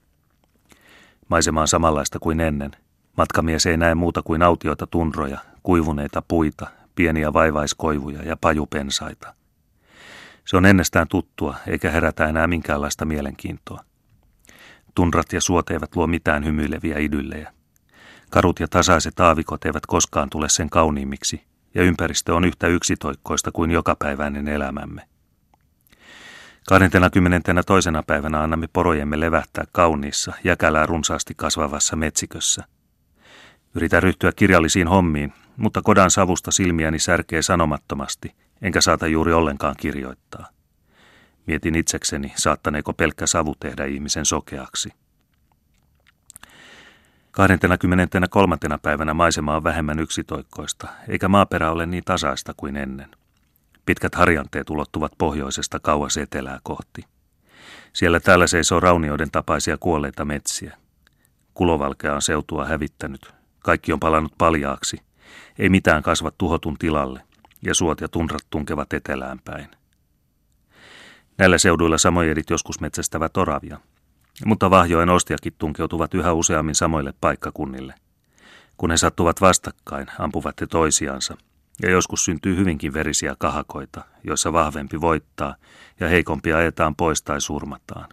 Maisema on samanlaista kuin ennen. Matkamies ei näe muuta kuin autioita tunroja, kuivuneita puita, pieniä vaivaiskoivuja ja pajupensaita. Se on ennestään tuttua, eikä herätä enää minkäänlaista mielenkiintoa. Tunrat ja suot eivät luo mitään hymyileviä idyllejä. Karut ja tasaiset aavikot eivät koskaan tule sen kauniimmiksi, ja ympäristö on yhtä yksitoikkoista kuin jokapäiväinen elämämme. 22. päivänä annamme porojemme levähtää kauniissa, jäkälää runsaasti kasvavassa metsikössä. Yritän ryhtyä kirjallisiin hommiin, mutta kodan savusta silmiäni särkee sanomattomasti, enkä saata juuri ollenkaan kirjoittaa. Mietin itsekseni, saattaneeko pelkkä savu tehdä ihmisen sokeaksi. 23. päivänä maisema on vähemmän yksitoikkoista, eikä maaperä ole niin tasaista kuin ennen. Pitkät harjanteet ulottuvat pohjoisesta kauas etelää kohti. Siellä täällä seisoo raunioiden tapaisia kuolleita metsiä. Kulovalkea on seutua hävittänyt. Kaikki on palannut paljaaksi. Ei mitään kasva tuhotun tilalle, ja suot ja tunrat tunkevat etelään päin. Näillä seuduilla samojedit joskus metsästävät oravia, mutta vahjoen ostiakin tunkeutuvat yhä useammin samoille paikkakunnille. Kun he sattuvat vastakkain, ampuvat he toisiansa, ja joskus syntyy hyvinkin verisiä kahakoita, joissa vahvempi voittaa ja heikompi ajetaan pois tai surmataan.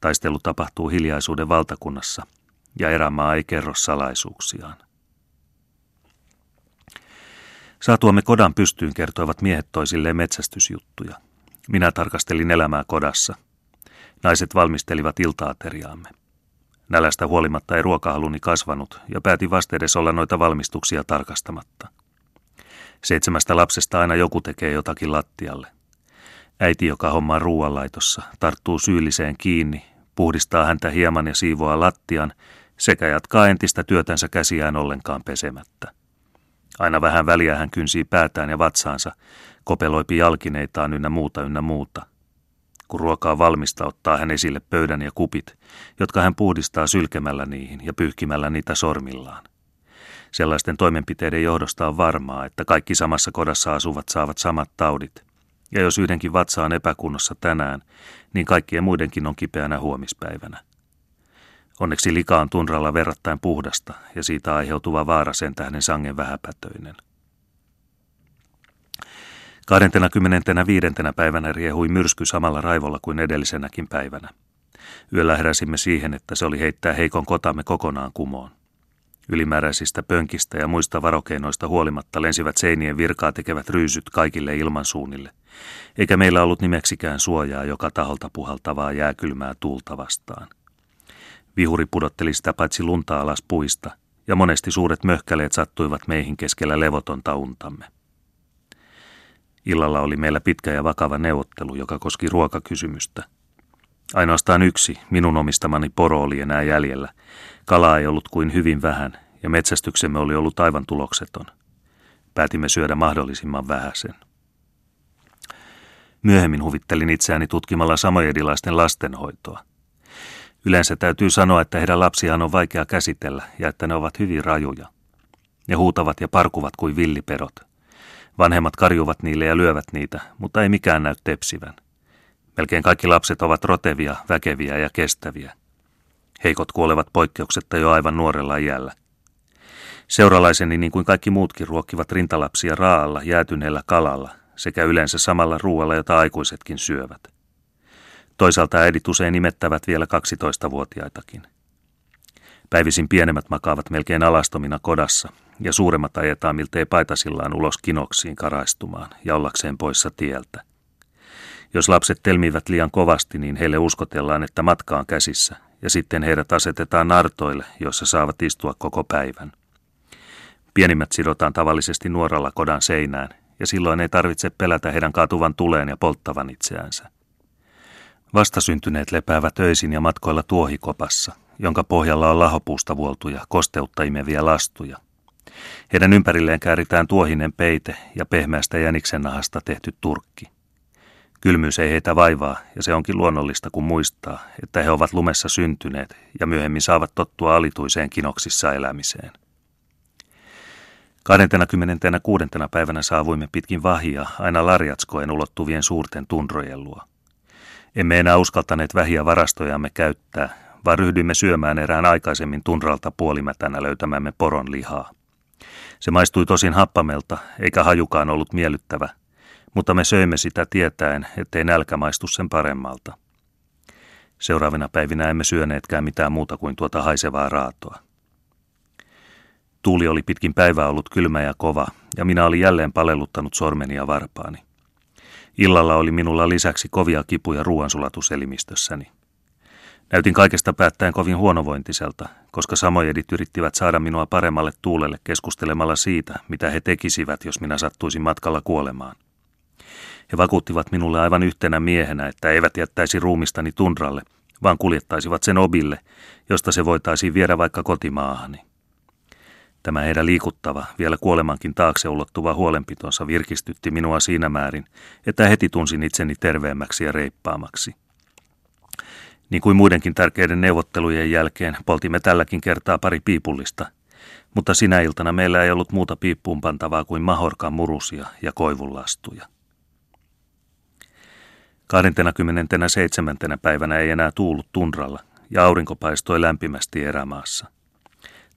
Taistelu tapahtuu hiljaisuuden valtakunnassa, ja erämaa ei kerro salaisuuksiaan. Saatuamme kodan pystyyn kertoivat miehet toisilleen metsästysjuttuja – Minä tarkastelin elämää kodassa. Naiset valmistelivat iltaateriaamme. Nälästä huolimatta ei ruokahaluni kasvanut ja päätin vastedes olla noita valmistuksia tarkastamatta. Seitsemästä lapsesta aina joku tekee jotakin lattialle. Äiti, joka hommaa ruoanlaitossa, tarttuu syylliseen kiinni, puhdistaa häntä hieman ja siivoaa lattian sekä jatkaa entistä työtänsä käsiään ollenkaan pesemättä. Aina vähän väliä hän kynsii päätään ja vatsaansa, kopeloipi jalkineitaan ynnä muuta ynnä muuta. Kun ruokaa valmista, ottaa hän esille pöydän ja kupit, jotka hän puhdistaa sylkemällä niihin ja pyyhkimällä niitä sormillaan. Sellaisten toimenpiteiden johdosta on varmaa, että kaikki samassa kodassa asuvat saavat samat taudit. Ja jos yhdenkin vatsa on epäkunnossa tänään, niin kaikkien muidenkin on kipeänä huomispäivänä. Onneksi lika on tunralla verrattain puhdasta ja siitä aiheutuva vaara sen tähden sangen vähäpätöinen. 25. päivänä riehui myrsky samalla raivolla kuin edellisenäkin päivänä. Yöllä heräsimme siihen, että se oli heittää heikon kotamme kokonaan kumoon. Ylimääräisistä pönkistä ja muista varokeinoista huolimatta lensivät seinien virkaa tekevät ryysyt kaikille ilmansuunnille, eikä meillä ollut nimeksikään suojaa joka taholta puhaltavaa jääkylmää tuulta vastaan. Vihuri pudotteli sitä paitsi lunta alas puista, ja monesti suuret möhkäleet sattuivat meihin keskellä levotonta untamme. Illalla oli meillä pitkä ja vakava neuvottelu, joka koski ruokakysymystä. Ainoastaan yksi, minun omistamani poro oli enää jäljellä. Kalaa ei ollut kuin hyvin vähän, ja metsästyksemme oli ollut aivan tulokseton. Päätimme syödä mahdollisimman vähäisen. Myöhemmin huvittelin itseäni tutkimalla samojedilaisten lastenhoitoa. Yleensä täytyy sanoa, että heidän lapsiaan on vaikea käsitellä ja että ne ovat hyvin rajuja. Ne huutavat ja parkuvat kuin villiperot – Vanhemmat karjuvat niille ja lyövät niitä, mutta ei mikään näy tepsivän. Melkein kaikki lapset ovat rotevia, väkeviä ja kestäviä. Heikot kuolevat poikkeuksetta jo aivan nuorella iällä. Seuralaiseni niin kuin kaikki muutkin ruokkivat rintalapsia raalla, jäätyneellä kalalla sekä yleensä samalla ruoalla, jota aikuisetkin syövät. Toisaalta äidit usein imettävät vielä 12-vuotiaitakin. Päivisin pienemmät makaavat melkein alastomina kodassa, ja suuremmat ajetaan miltei paitasillaan ulos kinoksiin karaistumaan ja ollakseen poissa tieltä. Jos lapset telmivät liian kovasti, niin heille uskotellaan, että matka on käsissä, ja sitten heidät asetetaan nartoille, joissa saavat istua koko päivän. Pienimmät sidotaan tavallisesti nuoralla kodan seinään, ja silloin ei tarvitse pelätä heidän kaatuvan tuleen ja polttavan itseänsä. Vastasyntyneet lepäävät öisin ja matkoilla tuohikopassa, jonka pohjalla on lahopuusta vuoltuja, kosteutta imeviä lastuja. Heidän ympärilleen kääritään tuohinen peite ja pehmeästä jäniksen nahasta tehty turkki. Kylmyys ei heitä vaivaa, ja se onkin luonnollista, kun muistaa, että he ovat lumessa syntyneet ja myöhemmin saavat tottua alituiseen kinoksissa elämiseen. 26. päivänä saavuimme pitkin vahia aina Larjatskoen ulottuvien suurten tundrojen luo. Emme enää uskaltaneet vähiä varastojamme käyttää, vaan ryhdyimme syömään erään aikaisemmin tunralta puolimätänä löytämämme poron lihaa. Se maistui tosin happamelta, eikä hajukaan ollut miellyttävä, mutta me söimme sitä tietäen, ettei nälkä maistu sen paremmalta. Seuraavina päivinä emme syöneetkään mitään muuta kuin tuota haisevaa raatoa. Tuuli oli pitkin päivää ollut kylmä ja kova, ja minä olin jälleen palelluttanut sormeni ja varpaani. Illalla oli minulla lisäksi kovia kipuja ruoansulatuselimistossäni. Näytin kaikesta päättäen kovin huonovointiselta, koska samojedit yrittivät saada minua paremmalle tuulelle keskustelemalla siitä, mitä he tekisivät, jos minä sattuisin matkalla kuolemaan. He vakuuttivat minulle aivan yhtenä miehenä, että eivät jättäisi ruumistani tunralle, vaan kuljettaisivat sen obille, josta se voitaisiin viedä vaikka kotimaahani. Tämä heidän liikuttava, vielä kuolemankin taakse ulottuva huolenpitonsa virkistytti minua siinä määrin, että heti tunsin itseni terveemmäksi ja reippaamaksi. Niin kuin muidenkin tärkeiden neuvottelujen jälkeen poltimme tälläkin kertaa pari piipullista, mutta sinä iltana meillä ei ollut muuta piippuun pantavaa kuin mahorkan murusia ja koivunlastuja. 27. päivänä ei enää tuullut tunralla ja aurinko paistoi lämpimästi erämaassa.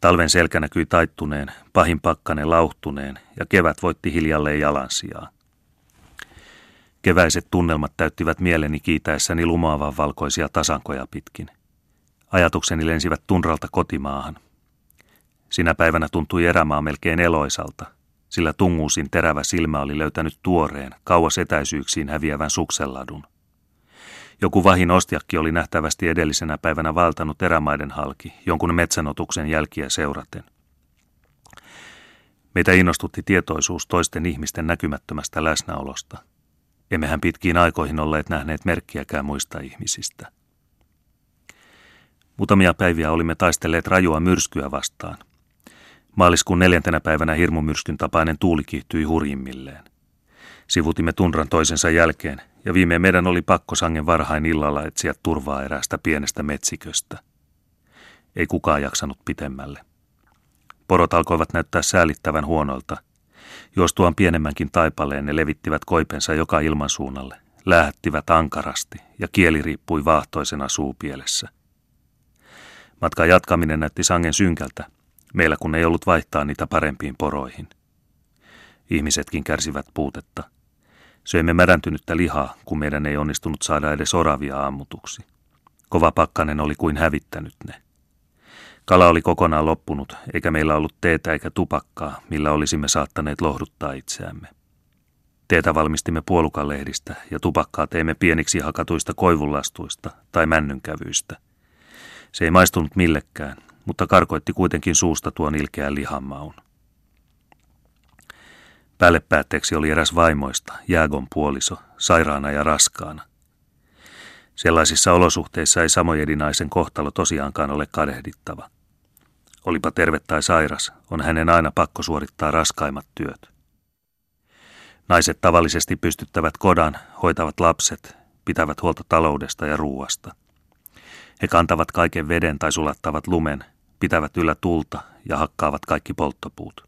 Talven selkä näkyi taittuneen, pahin pakkanen lauhtuneen ja kevät voitti hiljalleen jalansijaa. Keväiset tunnelmat täyttivät mieleni kiitäessäni lumaavan valkoisia tasankoja pitkin. Ajatukseni lensivät tunralta kotimaahan. Sinä päivänä tuntui erämaa melkein eloisalta, sillä tunguusin terävä silmä oli löytänyt tuoreen, kauas etäisyyksiin häviävän sukselladun. Joku vahin ostiakki oli nähtävästi edellisenä päivänä valtanut erämaiden halki, jonkun metsänotuksen jälkiä seuraten. Meitä innostutti tietoisuus toisten ihmisten näkymättömästä läsnäolosta. Emmehän pitkiin aikoihin olleet nähneet merkkiäkään muista ihmisistä. Muutamia päiviä olimme taistelleet rajua myrskyä vastaan. Maaliskuun neljäntenä päivänä hirmumyrskyn tapainen tuuli kiihtyi hurjimmilleen. Sivutimme tunran toisensa jälkeen, ja viimein meidän oli pakko sangen varhain illalla etsiä turvaa eräästä pienestä metsiköstä. Ei kukaan jaksanut pitemmälle. Porot alkoivat näyttää säälittävän huonolta. Juostuaan pienemmänkin taipaleen ne levittivät koipensa joka ilmansuunnalle, lähettivät ankarasti ja kieli riippui vaahtoisena suupielessä. Matkan jatkaminen näytti sangen synkältä, meillä kun ei ollut vaihtaa niitä parempiin poroihin. Ihmisetkin kärsivät puutetta. Söimme märäntynyttä lihaa, kun meidän ei onnistunut saada edes oravia ammutuksi. Kova pakkanen oli kuin hävittänyt ne. Kala oli kokonaan loppunut, eikä meillä ollut teetä eikä tupakkaa, millä olisimme saattaneet lohduttaa itseämme. Teetä valmistimme puolukanlehdistä ja tupakkaa teimme pieniksi hakatuista koivunlastuista tai männynkävyistä. Se ei maistunut millekään, mutta karkoitti kuitenkin suusta tuon ilkeän lihanmaun. Päälle päätteeksi oli eräs vaimoista, Jäägon puoliso, sairaana ja raskaana. Sellaisissa olosuhteissa ei samojedinaisen kohtalo tosiaankaan ole kadehdittava. Olipa terve tai sairas, on hänen aina pakko suorittaa raskaimmat työt. Naiset tavallisesti pystyttävät kodan, hoitavat lapset, pitävät huolta taloudesta ja ruuasta. He kantavat kaiken veden tai sulattavat lumen, pitävät yllä tulta ja hakkaavat kaikki polttopuut.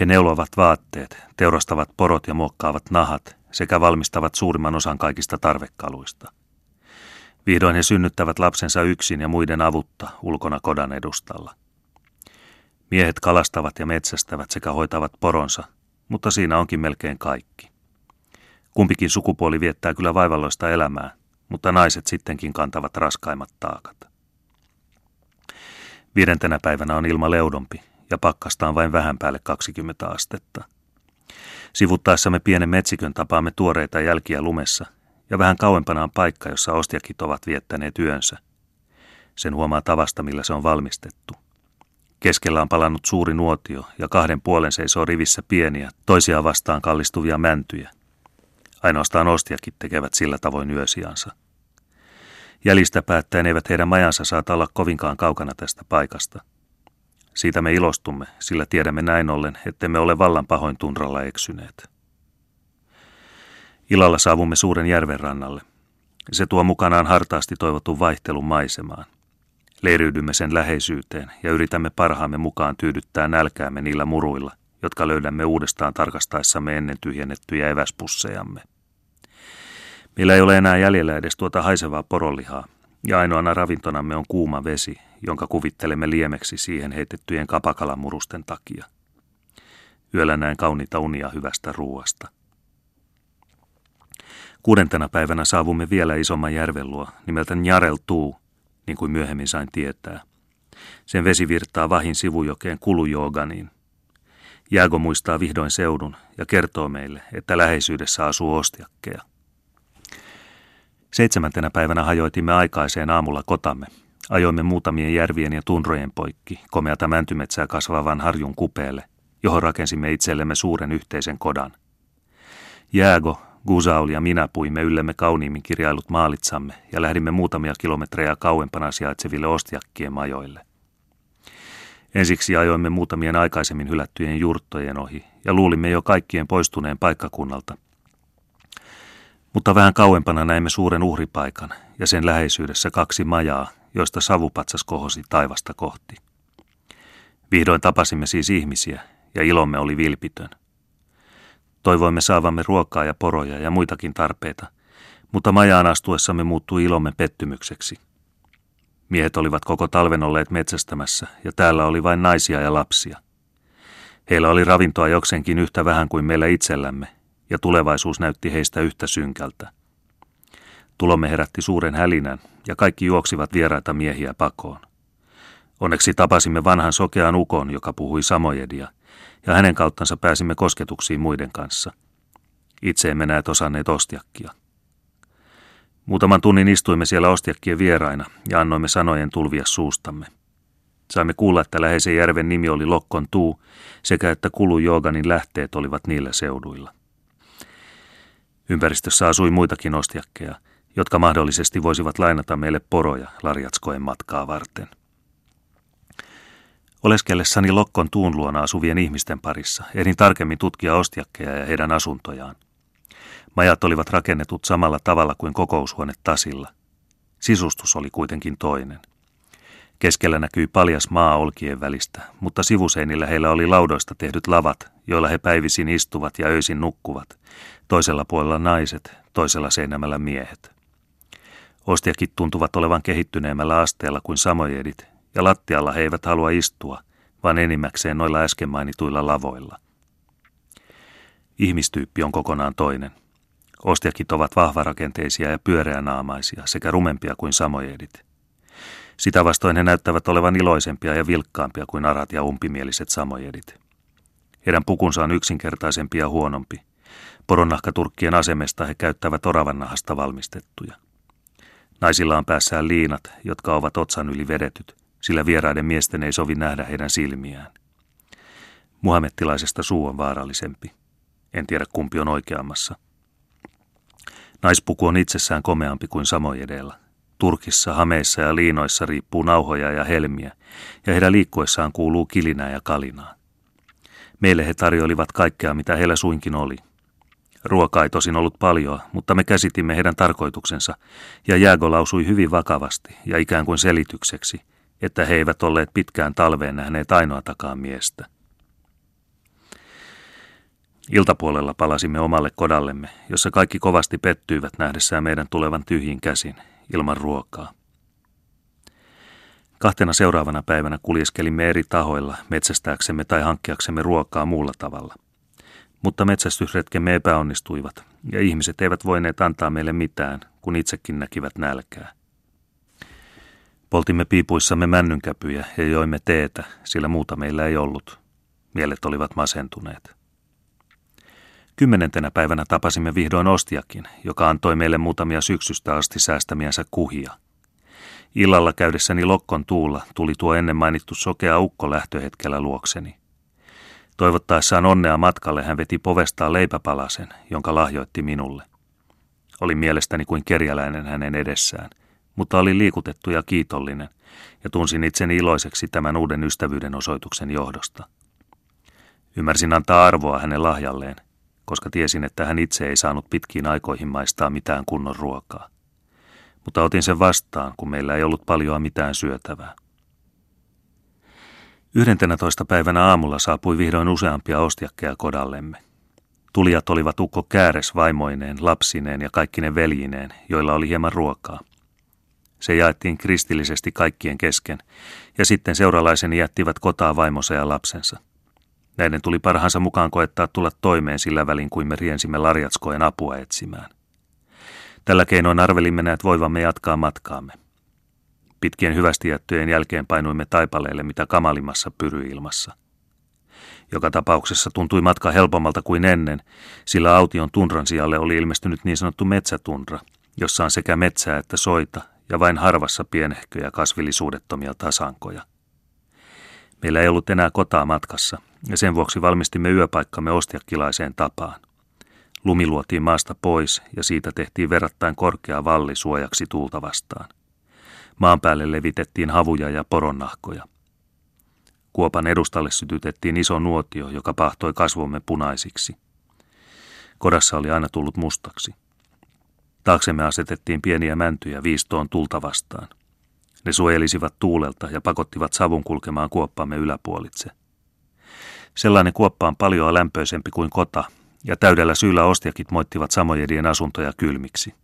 He neulovat vaatteet, teurastavat porot ja muokkaavat nahat sekä valmistavat suurimman osan kaikista tarvekaluista. Vihdoin he synnyttävät lapsensa yksin ja muiden avutta ulkona kodan edustalla. Miehet kalastavat ja metsästävät sekä hoitavat poronsa, mutta siinä onkin melkein kaikki. Kumpikin sukupuoli viettää kyllä vaivalloista elämää, mutta naiset sittenkin kantavat raskaimmat taakat. Viidentenä päivänä on ilma leudompi ja pakkasta on vain vähän päälle 20 astetta. Sivuttaessamme pienen metsikön tapaamme tuoreita jälkiä lumessa ja vähän kauempana on paikka, jossa ostiakit ovat viettäneet yönsä. Sen huomaa tavasta, millä se on valmistettu. Keskellä on palannut suuri nuotio ja kahden puolen seisoo rivissä pieniä, toisiaan vastaan kallistuvia mäntyjä. Ainoastaan ostiakit tekevät sillä tavoin yösiansa. Jäljistä päättäen eivät heidän majansa saata olla kovinkaan kaukana tästä paikasta. Siitä me ilostumme, sillä tiedämme näin ollen, ettemme ole vallan pahoin tunralla eksyneet. Ilalla saavumme suuren järven rannalle. Se tuo mukanaan hartaasti toivotun vaihtelun maisemaan. Leiriydymme sen läheisyyteen ja yritämme parhaamme mukaan tyydyttää nälkäämme niillä muruilla, jotka löydämme uudestaan tarkastaessamme ennen tyhjennettyjä eväspussejamme. Meillä ei ole enää jäljellä edes tuota haisevaa porolihaa, ja ainoana ravintonamme on kuuma vesi, jonka kuvittelemme liemeksi siihen heitettyjen kapakalamurusten takia. Yöllä näen kauniita unia hyvästä ruuasta. Kuudentena päivänä saavumme vielä isomman järven luo, nimeltä Njarel Tuu, niin kuin myöhemmin sain tietää. Sen vesi virtaa vahin sivujokeen Kulujooganiin. Jäägo muistaa vihdoin seudun ja kertoo meille, että läheisyydessä asuu ostiakkeja. Seitsemäntenä päivänä hajoitimme aikaiseen aamulla kotamme. Ajoimme muutamien järvien ja tunrojen poikki, komeata mäntymetsää kasvavan harjun kupeelle, johon rakensimme itsellemme suuren yhteisen kodan. Jäägo, Gusaul ja minä puimme yllemme kauniimmin kirjailut maalitsamme ja lähdimme muutamia kilometrejä kauempana sijaitseville ostiakkien majoille. Ensiksi ajoimme muutamien aikaisemmin hylättyjen jurttojen ohi ja luulimme jo kaikkien poistuneen paikkakunnalta – mutta vähän kauempana näimme suuren uhripaikan ja sen läheisyydessä kaksi majaa, joista savupatsas kohosi taivasta kohti. Vihdoin tapasimme siis ihmisiä ja ilomme oli vilpitön. Toivoimme saavamme ruokaa ja poroja ja muitakin tarpeita, mutta majaan astuessamme muuttui ilomme pettymykseksi. Miehet olivat koko talven olleet metsästämässä ja täällä oli vain naisia ja lapsia. Heillä oli ravintoa jokseenkin yhtä vähän kuin meillä itsellämme ja tulevaisuus näytti heistä yhtä synkältä. Tulomme herätti suuren hälinän ja kaikki juoksivat vieraita miehiä pakoon. Onneksi tapasimme vanhan sokean ukon, joka puhui samojedia, ja hänen kauttansa pääsimme kosketuksiin muiden kanssa. Itse emme näet osanneet ostiakkia. Muutaman tunnin istuimme siellä ostiakkien vieraina ja annoimme sanojen tulvia suustamme. Saimme kuulla, että läheisen järven nimi oli Lokkon Tuu sekä että Kulu Jooganin lähteet olivat niillä seuduilla. Ympäristössä asui muitakin ostiakkeja, jotka mahdollisesti voisivat lainata meille poroja Larjatskoen matkaa varten. Oleskellessani Lokkon tuun luona asuvien ihmisten parissa, ehdin tarkemmin tutkia ostiakkeja ja heidän asuntojaan. Majat olivat rakennetut samalla tavalla kuin kokoushuone tasilla. Sisustus oli kuitenkin toinen. Keskellä näkyi paljas maa olkien välistä, mutta sivuseinillä heillä oli laudoista tehdyt lavat, joilla he päivisin istuvat ja öisin nukkuvat. Toisella puolella naiset, toisella seinämällä miehet. Ostiakit tuntuvat olevan kehittyneemmällä asteella kuin samojedit, ja lattialla he eivät halua istua, vaan enimmäkseen noilla äsken mainituilla lavoilla. Ihmistyyppi on kokonaan toinen. Ostiakit ovat vahvarakenteisia ja pyöreänaamaisia sekä rumempia kuin samojedit. Sitä vastoin he näyttävät olevan iloisempia ja vilkkaampia kuin arat ja umpimieliset samojedit. Heidän pukunsa on yksinkertaisempi ja huonompi. Poronnahkaturkkien asemesta he käyttävät oravannahasta valmistettuja. Naisilla on päässään liinat, jotka ovat otsan yli vedetyt, sillä vieraiden miesten ei sovi nähdä heidän silmiään. Muhammettilaisesta suu on vaarallisempi. En tiedä kumpi on oikeammassa. Naispuku on itsessään komeampi kuin samojedella. Turkissa, hameissa ja liinoissa riippuu nauhoja ja helmiä, ja heidän liikkuessaan kuuluu kilinää ja kalinaa. Meille he tarjoilivat kaikkea, mitä heillä suinkin oli. Ruokaa ei tosin ollut paljon, mutta me käsitimme heidän tarkoituksensa, ja Jäägo lausui hyvin vakavasti ja ikään kuin selitykseksi, että he eivät olleet pitkään talveen nähneet ainoatakaan miestä. Iltapuolella palasimme omalle kodallemme, jossa kaikki kovasti pettyivät nähdessään meidän tulevan tyhjin käsin, ilman ruokaa. Kahtena seuraavana päivänä kuljeskelimme eri tahoilla metsästääksemme tai hankkiaksemme ruokaa muulla tavalla. Mutta metsästysretkemme epäonnistuivat, ja ihmiset eivät voineet antaa meille mitään, kun itsekin näkivät nälkää. Poltimme piipuissamme männynkäpyjä ja joimme teetä, sillä muuta meillä ei ollut. Mielet olivat masentuneet. Kymmenentenä päivänä tapasimme vihdoin ostiakin, joka antoi meille muutamia syksystä asti säästämiänsä kuhia. Illalla käydessäni lokkon tuulla tuli tuo ennen mainittu sokea ukko lähtöhetkellä luokseni. Toivottaessaan onnea matkalle hän veti povestaan leipäpalasen, jonka lahjoitti minulle. Oli mielestäni kuin kerjäläinen hänen edessään, mutta oli liikutettu ja kiitollinen, ja tunsin itseni iloiseksi tämän uuden ystävyyden osoituksen johdosta. Ymmärsin antaa arvoa hänen lahjalleen, koska tiesin, että hän itse ei saanut pitkiin aikoihin maistaa mitään kunnon ruokaa. Mutta otin sen vastaan, kun meillä ei ollut paljoa mitään syötävää. toista päivänä aamulla saapui vihdoin useampia ostiakkeja kodallemme. Tulijat olivat ukko Kääres vaimoineen, lapsineen ja kaikkinen veljineen, joilla oli hieman ruokaa. Se jaettiin kristillisesti kaikkien kesken, ja sitten seuralaiseni jättivät kotaa vaimonsa ja lapsensa. Näiden tuli parhaansa mukaan koettaa tulla toimeen sillä välin, kuin me riensimme Larjatskoen apua etsimään. Tällä keinoin arvelimme näet voivamme jatkaa matkaamme. Pitkien hyvästi jättöjen jälkeen painuimme taipaleelle mitä kamalimmassa pyryilmassa. Joka tapauksessa tuntui matka helpommalta kuin ennen, sillä aution tunran sijalle oli ilmestynyt niin sanottu metsätunra, jossa on sekä metsää että soita ja vain harvassa pienehköjä kasvillisuudettomia tasankoja. Meillä ei ollut enää kotaa matkassa, ja sen vuoksi valmistimme yöpaikkamme ostiakkilaiseen tapaan. Lumi luotiin maasta pois ja siitä tehtiin verrattain korkea valli suojaksi tuulta vastaan. Maan päälle levitettiin havuja ja poronnahkoja. Kuopan edustalle sytytettiin iso nuotio, joka pahtoi kasvomme punaisiksi. Kodassa oli aina tullut mustaksi. Taaksemme asetettiin pieniä mäntyjä viistoon tulta vastaan. Ne suojelisivat tuulelta ja pakottivat savun kulkemaan kuoppamme yläpuolitse. Sellainen kuoppa on paljon lämpöisempi kuin kota, ja täydellä syyllä ostiakit moittivat samojedien asuntoja kylmiksi.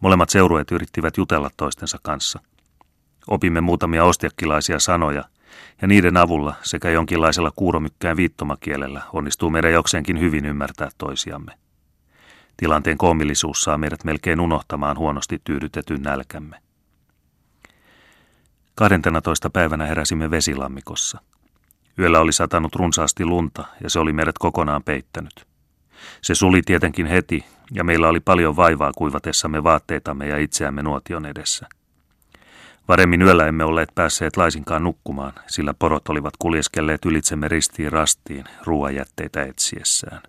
Molemmat seurueet yrittivät jutella toistensa kanssa. Opimme muutamia ostiakkilaisia sanoja, ja niiden avulla sekä jonkinlaisella kuuromykkään viittomakielellä onnistuu meidän jokseenkin hyvin ymmärtää toisiamme. Tilanteen koomillisuus saa meidät melkein unohtamaan huonosti tyydytetyn nälkämme. 12. päivänä heräsimme vesilammikossa. Yöllä oli satanut runsaasti lunta ja se oli meidät kokonaan peittänyt. Se suli tietenkin heti ja meillä oli paljon vaivaa kuivatessamme vaatteitamme ja itseämme nuotion edessä. Varemmin yöllä emme olleet päässeet laisinkaan nukkumaan, sillä porot olivat kuljeskelleet ylitsemme ristiin rastiin ruoajätteitä etsiessään.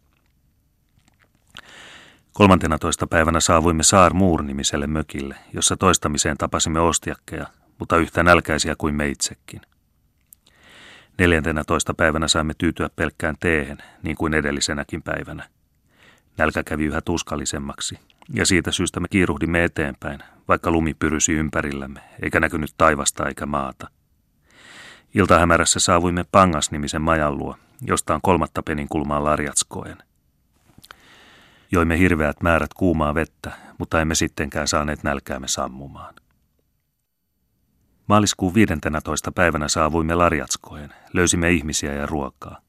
Kolmantena päivänä saavuimme Saar Muur-nimiselle mökille, jossa toistamiseen tapasimme ostiakkeja, mutta yhtä nälkäisiä kuin me itsekin. Neljäntenä toista päivänä saimme tyytyä pelkkään teehen, niin kuin edellisenäkin päivänä. Nälkä kävi yhä tuskallisemmaksi, ja siitä syystä me kiiruhdimme eteenpäin, vaikka lumi pyrysi ympärillämme, eikä näkynyt taivasta eikä maata. Iltahämärässä saavuimme Pangas-nimisen majan luo, josta on kolmatta penin kulmaa Larjatskoen. Joimme hirveät määrät kuumaa vettä, mutta emme sittenkään saaneet nälkäämme sammumaan. Maaliskuun 15. päivänä saavuimme Larjatskoen, löysimme ihmisiä ja ruokaa.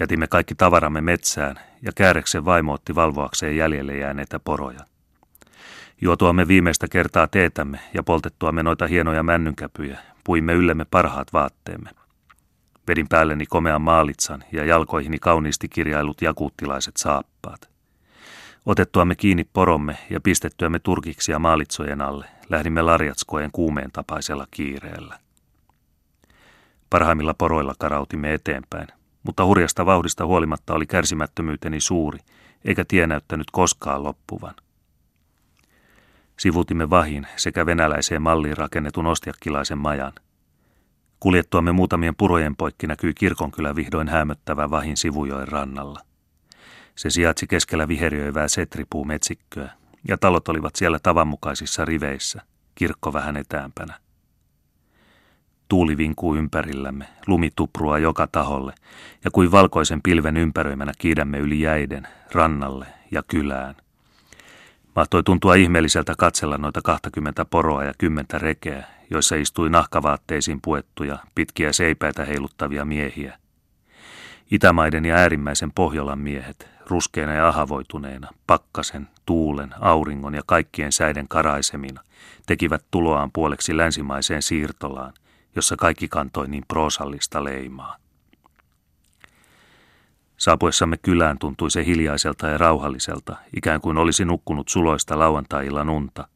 Jätimme kaikki tavaramme metsään ja kääreksen vaimo otti valvoakseen jäljelle jääneitä poroja. Juotuamme viimeistä kertaa teetämme ja poltettuamme noita hienoja männynkäpyjä, puimme yllemme parhaat vaatteemme. Vedin päälleni komean maalitsan ja jalkoihini kauniisti kirjailut jakuuttilaiset saappaat. Otettuamme kiinni poromme ja pistettyämme turkiksi ja maalitsojen alle, lähdimme Larjatskojen kuumeen tapaisella kiireellä. Parhaimmilla poroilla karautimme eteenpäin, mutta hurjasta vauhdista huolimatta oli kärsimättömyyteni suuri, eikä tie näyttänyt koskaan loppuvan. Sivutimme vahin sekä venäläiseen malliin rakennetun ostiakkilaisen majan. Kuljettuamme muutamien purojen poikki näkyi kirkonkylä vihdoin hämöttävä vahin sivujoen rannalla. Se sijaitsi keskellä viheriöivää setripuumetsikköä, ja talot olivat siellä tavanmukaisissa riveissä, kirkko vähän etäämpänä. Tuuli vinkuu ympärillämme, lumi tuprua joka taholle, ja kuin valkoisen pilven ympäröimänä kiidämme yli jäiden, rannalle ja kylään. Mahtoi tuntua ihmeelliseltä katsella noita 20 poroa ja kymmentä rekeä, joissa istui nahkavaatteisiin puettuja, pitkiä seipäitä heiluttavia miehiä. Itämaiden ja äärimmäisen Pohjolan miehet, ruskeina ja ahavoituneena, pakkasen, tuulen, auringon ja kaikkien säiden karaisemina, tekivät tuloaan puoleksi länsimaiseen siirtolaan, jossa kaikki kantoi niin proosallista leimaa. Saapuessamme kylään tuntui se hiljaiselta ja rauhalliselta, ikään kuin olisi nukkunut suloista lauantai-illan unta.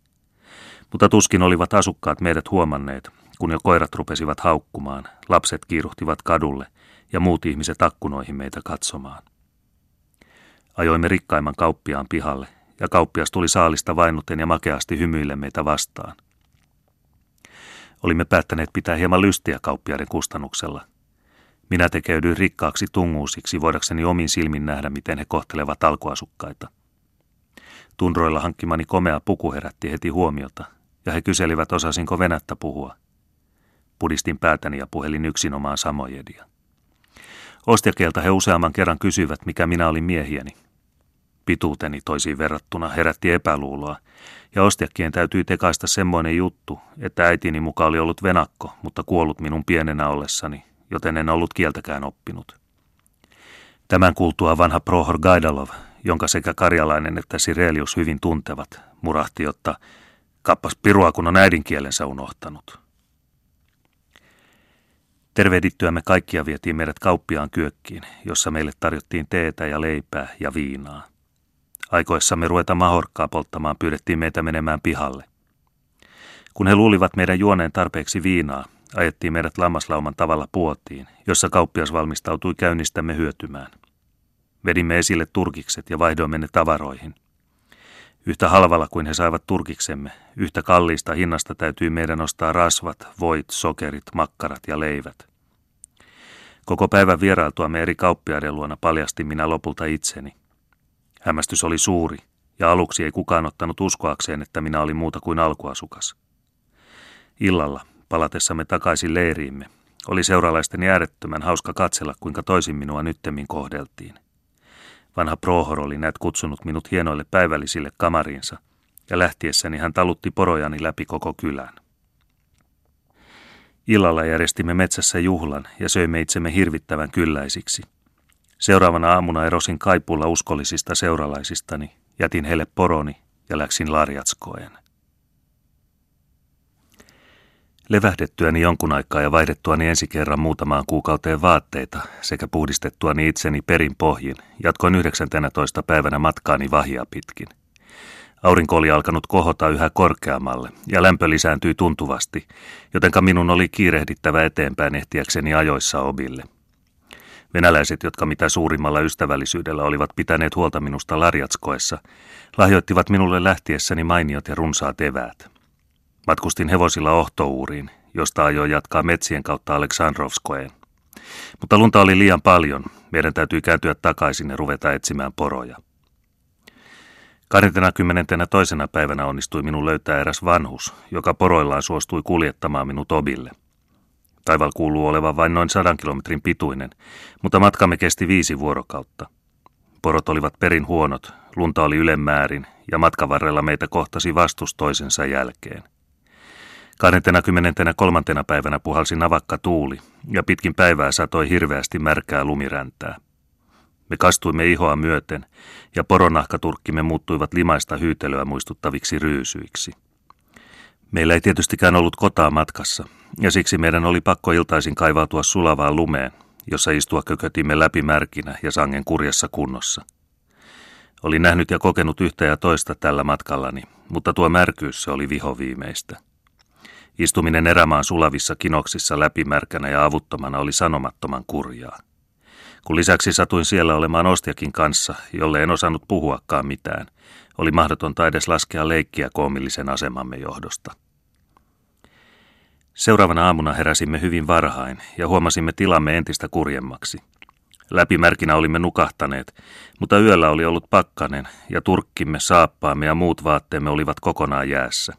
Mutta tuskin olivat asukkaat meidät huomanneet, kun jo koirat rupesivat haukkumaan, lapset kiiruhtivat kadulle ja muut ihmiset akkunoihin meitä katsomaan. Ajoimme rikkaimman kauppiaan pihalle, ja kauppias tuli saalista vainuten ja makeasti hymyille meitä vastaan. Olimme päättäneet pitää hieman lystiä kauppiaiden kustannuksella. Minä tekeydyin rikkaaksi tunguusiksi, voidakseni omin silmin nähdä, miten he kohtelevat alkuasukkaita. Tunroilla hankkimani komea puku herätti heti huomiota, ja he kyselivät osasinko venättä puhua. Pudistin päätäni ja puhelin yksinomaan samojedia. Ostiakelta he useamman kerran kysyivät, mikä minä olin miehieni. Pituuteni toisiin verrattuna herätti epäluuloa, ja ostiakkien täytyy tekaista semmoinen juttu, että äitini muka oli ollut venakko, mutta kuollut minun pienenä ollessani, joten en ollut kieltäkään oppinut. Tämän kuultua vanha Prohor Gaidalov, jonka sekä karjalainen että Sirelius hyvin tuntevat, murahti, jotta kappas pirua kun on äidinkielensä unohtanut. Tervehdittyämme kaikkia vietiin meidät kauppiaan kyökkiin, jossa meille tarjottiin teetä ja leipää ja viinaa. Aikoessamme ruveta mahorkkaa polttamaan pyydettiin meitä menemään pihalle. Kun he luulivat meidän juoneen tarpeeksi viinaa, ajettiin meidät lammaslauman tavalla puotiin, jossa kauppias valmistautui käynnistämme hyötymään. Vedimme esille turkikset ja vaihdoimme ne tavaroihin. Yhtä halvalla kuin he saivat turkiksemme, yhtä kalliista hinnasta täytyy meidän ostaa rasvat, voit, sokerit, makkarat ja leivät. Koko päivän vierailtuamme eri kauppiaiden luona paljasti minä lopulta itseni. Hämmästys oli suuri, ja aluksi ei kukaan ottanut uskoakseen, että minä olin muuta kuin alkuasukas. Illalla, palatessamme takaisin leiriimme, oli seuralaisten äärettömän hauska katsella, kuinka toisin minua nyttemmin kohdeltiin. Vanha Prohor oli näet kutsunut minut hienoille päivällisille kamariinsa, ja lähtiessäni hän talutti porojani läpi koko kylän. Illalla järjestimme metsässä juhlan ja söimme itsemme hirvittävän kylläisiksi. Seuraavana aamuna erosin kaipuulla uskollisista seuralaisistani, jätin heille poroni ja läksin Larjatskoen. Levähdettyäni jonkun aikaa ja vaihdettuani ensi kerran muutamaan kuukauteen vaatteita sekä puhdistettuani itseni perin pohjin, jatkoin 19. päivänä matkaani vahia pitkin. Aurinko oli alkanut kohota yhä korkeammalle ja lämpö lisääntyi tuntuvasti, jotenka minun oli kiirehdittävä eteenpäin ehtiäkseni ajoissa obille. Venäläiset, jotka mitä suurimmalla ystävällisyydellä olivat pitäneet huolta minusta Larjatskoessa, lahjoittivat minulle lähtiessäni mainiot ja runsaat eväät. Matkustin hevosilla Ohtouuriin, josta ajoin jatkaa metsien kautta Aleksandrovskoeen. Mutta lunta oli liian paljon, meidän täytyy kääntyä takaisin ja ruveta etsimään poroja. 22. päivänä onnistui minun löytää eräs vanhus, joka poroillaan suostui kuljettamaan minut obille. Taival kuuluu olevan vain noin sadan kilometrin pituinen, mutta matkamme kesti viisi vuorokautta. Porot olivat perin huonot, lunta oli ylemmäärin ja matkan varrella meitä kohtasi vastus toisensa jälkeen. 23. päivänä puhalsi navakka tuuli ja pitkin päivää satoi hirveästi märkää lumiräntää. Me kastuimme ihoa myöten ja poronahkaturkkimme muuttuivat limaista hyytelöä muistuttaviksi ryysyiksi. Meillä ei tietystikään ollut kotaa matkassa, ja siksi meidän oli pakko iltaisin kaivautua sulavaan lumeen, jossa istua kökötimme läpimärkinä ja sangen kurjassa kunnossa. Olin nähnyt ja kokenut yhtä ja toista tällä matkallani, mutta tuo märkyys se oli viho viimeistä. Istuminen erämaan sulavissa kinoksissa läpimärkänä ja avuttomana oli sanomattoman kurjaa. Kun lisäksi satuin siellä olemaan Ostiakin kanssa, jolle en osannut puhuakaan mitään, oli mahdotonta edes laskea leikkiä koomillisen asemamme johdosta. Seuraavana aamuna heräsimme hyvin varhain ja huomasimme tilamme entistä kurjemmaksi. Läpimärkinä olimme nukahtaneet, mutta yöllä oli ollut pakkanen ja turkkimme, saappaamme ja muut vaatteemme olivat kokonaan jäässä.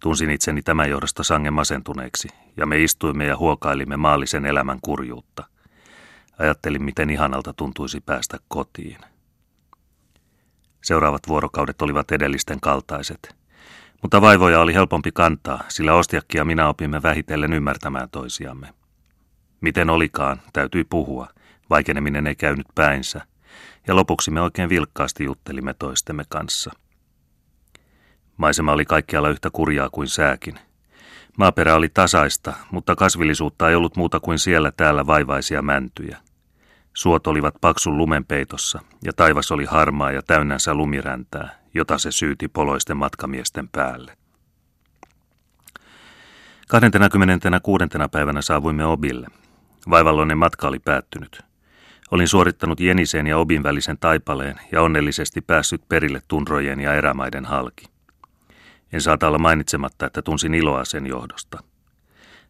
Tunsin itseni tämän johdosta sangen masentuneeksi, ja me istuimme ja huokailimme maallisen elämän kurjuutta. Ajattelin, miten ihanalta tuntuisi päästä kotiin. Seuraavat vuorokaudet olivat edellisten kaltaiset. Mutta vaivoja oli helpompi kantaa, sillä Ostiakki ja minä opimme vähitellen ymmärtämään toisiamme. Miten olikaan, täytyi puhua, vaikeneminen ei käynyt päinsä, ja lopuksi me oikein vilkkaasti juttelimme toistemme kanssa – Maisema oli kaikkialla yhtä kurjaa kuin sääkin. Maaperä oli tasaista, mutta kasvillisuutta ei ollut muuta kuin siellä täällä vaivaisia mäntyjä. Suot olivat paksun lumenpeitossa ja taivas oli harmaa ja täynnänsä lumiräntää, jota se syyti poloisten matkamiesten päälle. 26. päivänä saavuimme Obille. Vaivalloinen matka oli päättynyt. Olin suorittanut Jeniseen ja Obin välisen taipaleen ja onnellisesti päässyt perille tunrojen ja erämaiden halki. En saata olla mainitsematta, että tunsin iloa sen johdosta.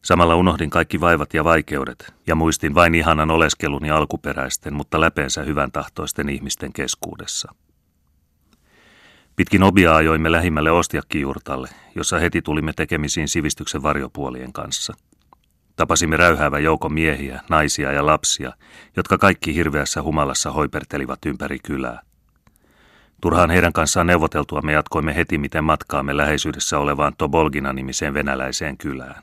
Samalla unohdin kaikki vaivat ja vaikeudet ja muistin vain ihanan oleskelun ja alkuperäisten, mutta läpeensä hyvän tahtoisten ihmisten keskuudessa. Pitkin obia ajoimme lähimmälle ostiakkijuurtalle, jossa heti tulimme tekemisiin sivistyksen varjopuolien kanssa. Tapasimme räyhäävän joukon miehiä, naisia ja lapsia, jotka kaikki hirveässä humalassa hoipertelivat ympäri kylää. Turhaan heidän kanssaan neuvoteltua me jatkoimme heti miten matkaamme läheisyydessä olevaan Tobolgina-nimiseen venäläiseen kylään.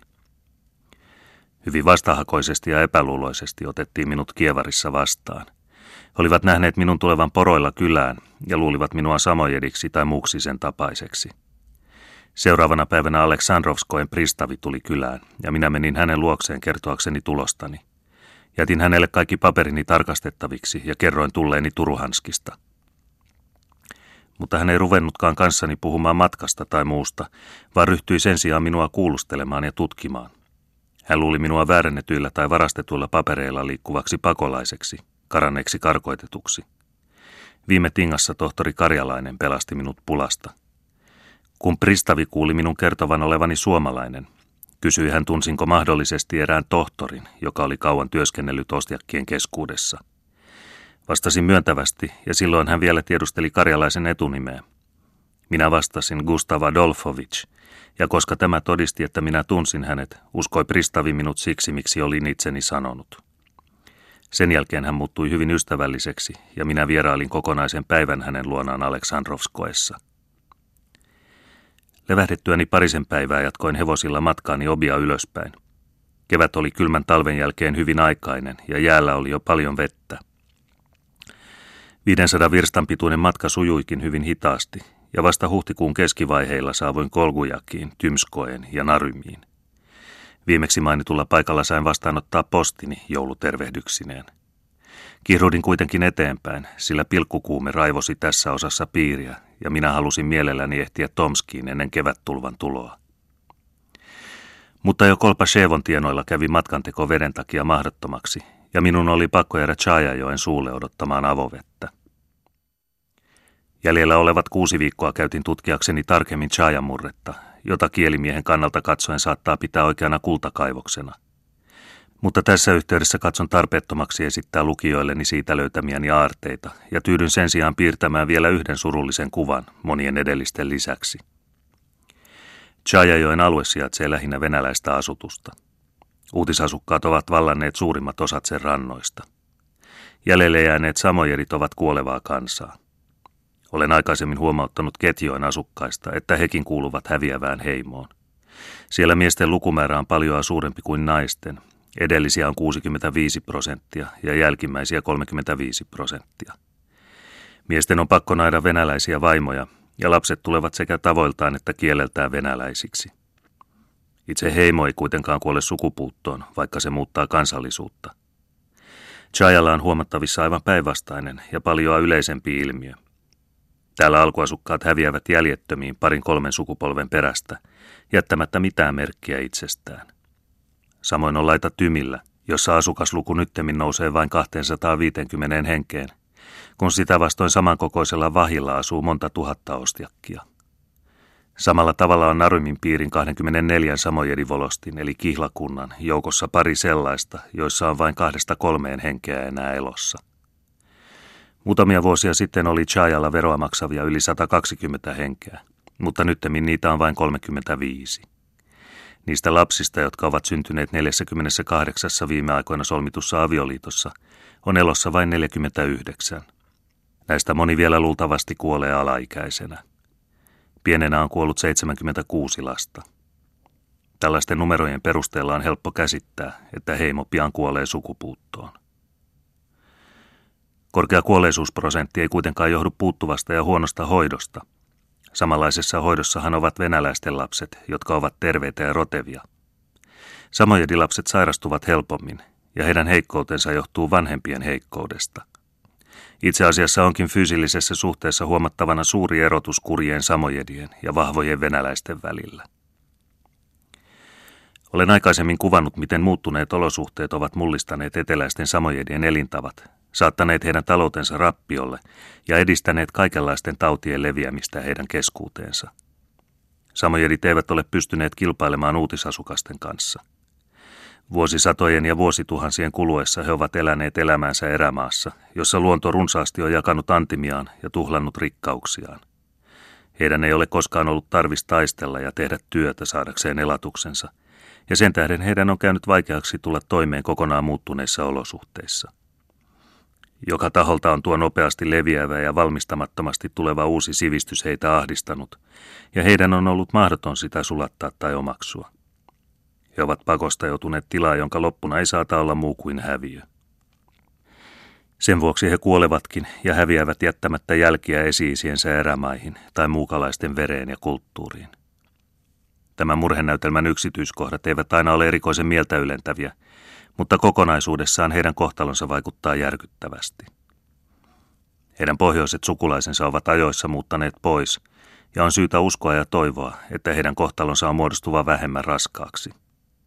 Hyvin vastahakoisesti ja epäluuloisesti otettiin minut Kievarissa vastaan. He olivat nähneet minun tulevan poroilla kylään ja luulivat minua samojediksi tai muuksi sen tapaiseksi. Seuraavana päivänä Aleksandrovskoen pristavi tuli kylään ja minä menin hänen luokseen kertoakseni tulostani. Jätin hänelle kaikki paperini tarkastettaviksi ja kerroin tulleeni Turuhanskista – mutta hän ei ruvennutkaan kanssani puhumaan matkasta tai muusta, vaan ryhtyi sen sijaan minua kuulustelemaan ja tutkimaan. Hän luuli minua väärennetyillä tai varastetuilla papereilla liikkuvaksi pakolaiseksi, karanneeksi karkoitetuksi. Viime tingassa tohtori Karjalainen pelasti minut pulasta. Kun Pristavi kuuli minun kertovan olevani suomalainen, kysyi hän tunsinko mahdollisesti erään tohtorin, joka oli kauan työskennellyt ostiakkien keskuudessa – Vastasin myöntävästi, ja silloin hän vielä tiedusteli karjalaisen etunimeä. Minä vastasin Gustav Adolfovich, ja koska tämä todisti, että minä tunsin hänet, uskoi Pristavi minut siksi, miksi olin itseni sanonut. Sen jälkeen hän muuttui hyvin ystävälliseksi, ja minä vierailin kokonaisen päivän hänen luonaan Aleksandrovskoessa. Levähdettyäni parisen päivää jatkoin hevosilla matkaani obia ylöspäin. Kevät oli kylmän talven jälkeen hyvin aikainen, ja jäällä oli jo paljon vettä – 500 virstan pituinen matka sujuikin hyvin hitaasti, ja vasta huhtikuun keskivaiheilla saavuin Kolgujakiin, Tymskoen ja Narymiin. Viimeksi mainitulla paikalla sain vastaanottaa postini joulutervehdyksineen. Kihrudin kuitenkin eteenpäin, sillä pilkkukuume raivosi tässä osassa piiriä, ja minä halusin mielelläni ehtiä Tomskiin ennen kevättulvan tuloa. Mutta jo kolpa Shevon tienoilla kävi matkanteko veden takia mahdottomaksi, ja minun oli pakko jäädä Chajajoen suulle odottamaan avovettä. Jäljellä olevat kuusi viikkoa käytin tutkiakseni tarkemmin Chajamurretta, jota kielimiehen kannalta katsoen saattaa pitää oikeana kultakaivoksena. Mutta tässä yhteydessä katson tarpeettomaksi esittää lukijoilleni siitä löytämiäni aarteita ja tyydyn sen sijaan piirtämään vielä yhden surullisen kuvan monien edellisten lisäksi. Chajajoen alue sijaitsee lähinnä venäläistä asutusta. Uutisasukkaat ovat vallanneet suurimmat osat sen rannoista. Jäljelle jääneet samojerit ovat kuolevaa kansaa. Olen aikaisemmin huomauttanut ketjoen asukkaista, että hekin kuuluvat häviävään heimoon. Siellä miesten lukumäärä on paljon suurempi kuin naisten. Edellisiä on 65 prosenttia ja jälkimmäisiä 35 prosenttia. Miesten on pakko naida venäläisiä vaimoja, ja lapset tulevat sekä tavoiltaan että kieleltään venäläisiksi. Itse heimo ei kuitenkaan kuole sukupuuttoon, vaikka se muuttaa kansallisuutta. Chayalla on huomattavissa aivan päinvastainen ja paljon yleisempi ilmiö. Täällä alkuasukkaat häviävät jäljettömiin parin kolmen sukupolven perästä, jättämättä mitään merkkiä itsestään. Samoin on laita Tymillä, jossa asukasluku nyttemmin nousee vain 250 henkeen, kun sitä vastoin samankokoisella vahilla asuu monta tuhatta ostiakkia. Samalla tavalla on Narymin piirin 24 samojedivolostin eli kihlakunnan joukossa pari sellaista, joissa on vain kahdesta kolmeen henkeä enää elossa. Muutamia vuosia sitten oli Chayalla veroa maksavia yli 120 henkeä, mutta nyttemmin niitä on vain 35. Niistä lapsista, jotka ovat syntyneet 48 viime aikoina solmitussa avioliitossa, on elossa vain 49. Näistä moni vielä luultavasti kuolee alaikäisenä. Pienenä on kuollut 76 lasta. Tällaisten numerojen perusteella on helppo käsittää, että heimo pian kuolee sukupuuttoon. Korkea kuolleisuusprosentti ei kuitenkaan johdu puuttuvasta ja huonosta hoidosta. Samanlaisessa hoidossahan ovat venäläisten lapset, jotka ovat terveitä ja rotevia. Samojedilapset sairastuvat helpommin, ja heidän heikkoutensa johtuu vanhempien heikkoudesta. Itse asiassa onkin fyysillisessä suhteessa huomattavana suuri erotus kurjien samojedien ja vahvojen venäläisten välillä. Olen aikaisemmin kuvannut, miten muuttuneet olosuhteet ovat mullistaneet eteläisten samojedien elintavat, saattaneet heidän taloutensa rappiolle ja edistäneet kaikenlaisten tautien leviämistä heidän keskuuteensa. Samojedit eivät ole pystyneet kilpailemaan uutisasukasten kanssa – Vuosisatojen ja vuosituhansien kuluessa he ovat eläneet elämäänsä erämaassa, jossa luonto runsaasti on jakanut antimiaan ja tuhlannut rikkauksiaan. Heidän ei ole koskaan ollut tarvis taistella ja tehdä työtä saadakseen elatuksensa, ja sen tähden heidän on käynyt vaikeaksi tulla toimeen kokonaan muuttuneissa olosuhteissa. Joka taholta on tuo nopeasti leviävä ja valmistamattomasti tuleva uusi sivistys heitä ahdistanut, ja heidän on ollut mahdoton sitä sulattaa tai omaksua. He ovat pakosta joutuneet tilaa, jonka loppuna ei saata olla muu kuin häviö. Sen vuoksi he kuolevatkin ja häviävät jättämättä jälkiä esiisiensä erämaihin tai muukalaisten vereen ja kulttuuriin. Tämän murhenäytelmän yksityiskohdat eivät aina ole erikoisen mieltä ylentäviä, mutta kokonaisuudessaan heidän kohtalonsa vaikuttaa järkyttävästi. Heidän pohjoiset sukulaisensa ovat ajoissa muuttaneet pois, ja on syytä uskoa ja toivoa, että heidän kohtalonsa on muodostuva vähemmän raskaaksi.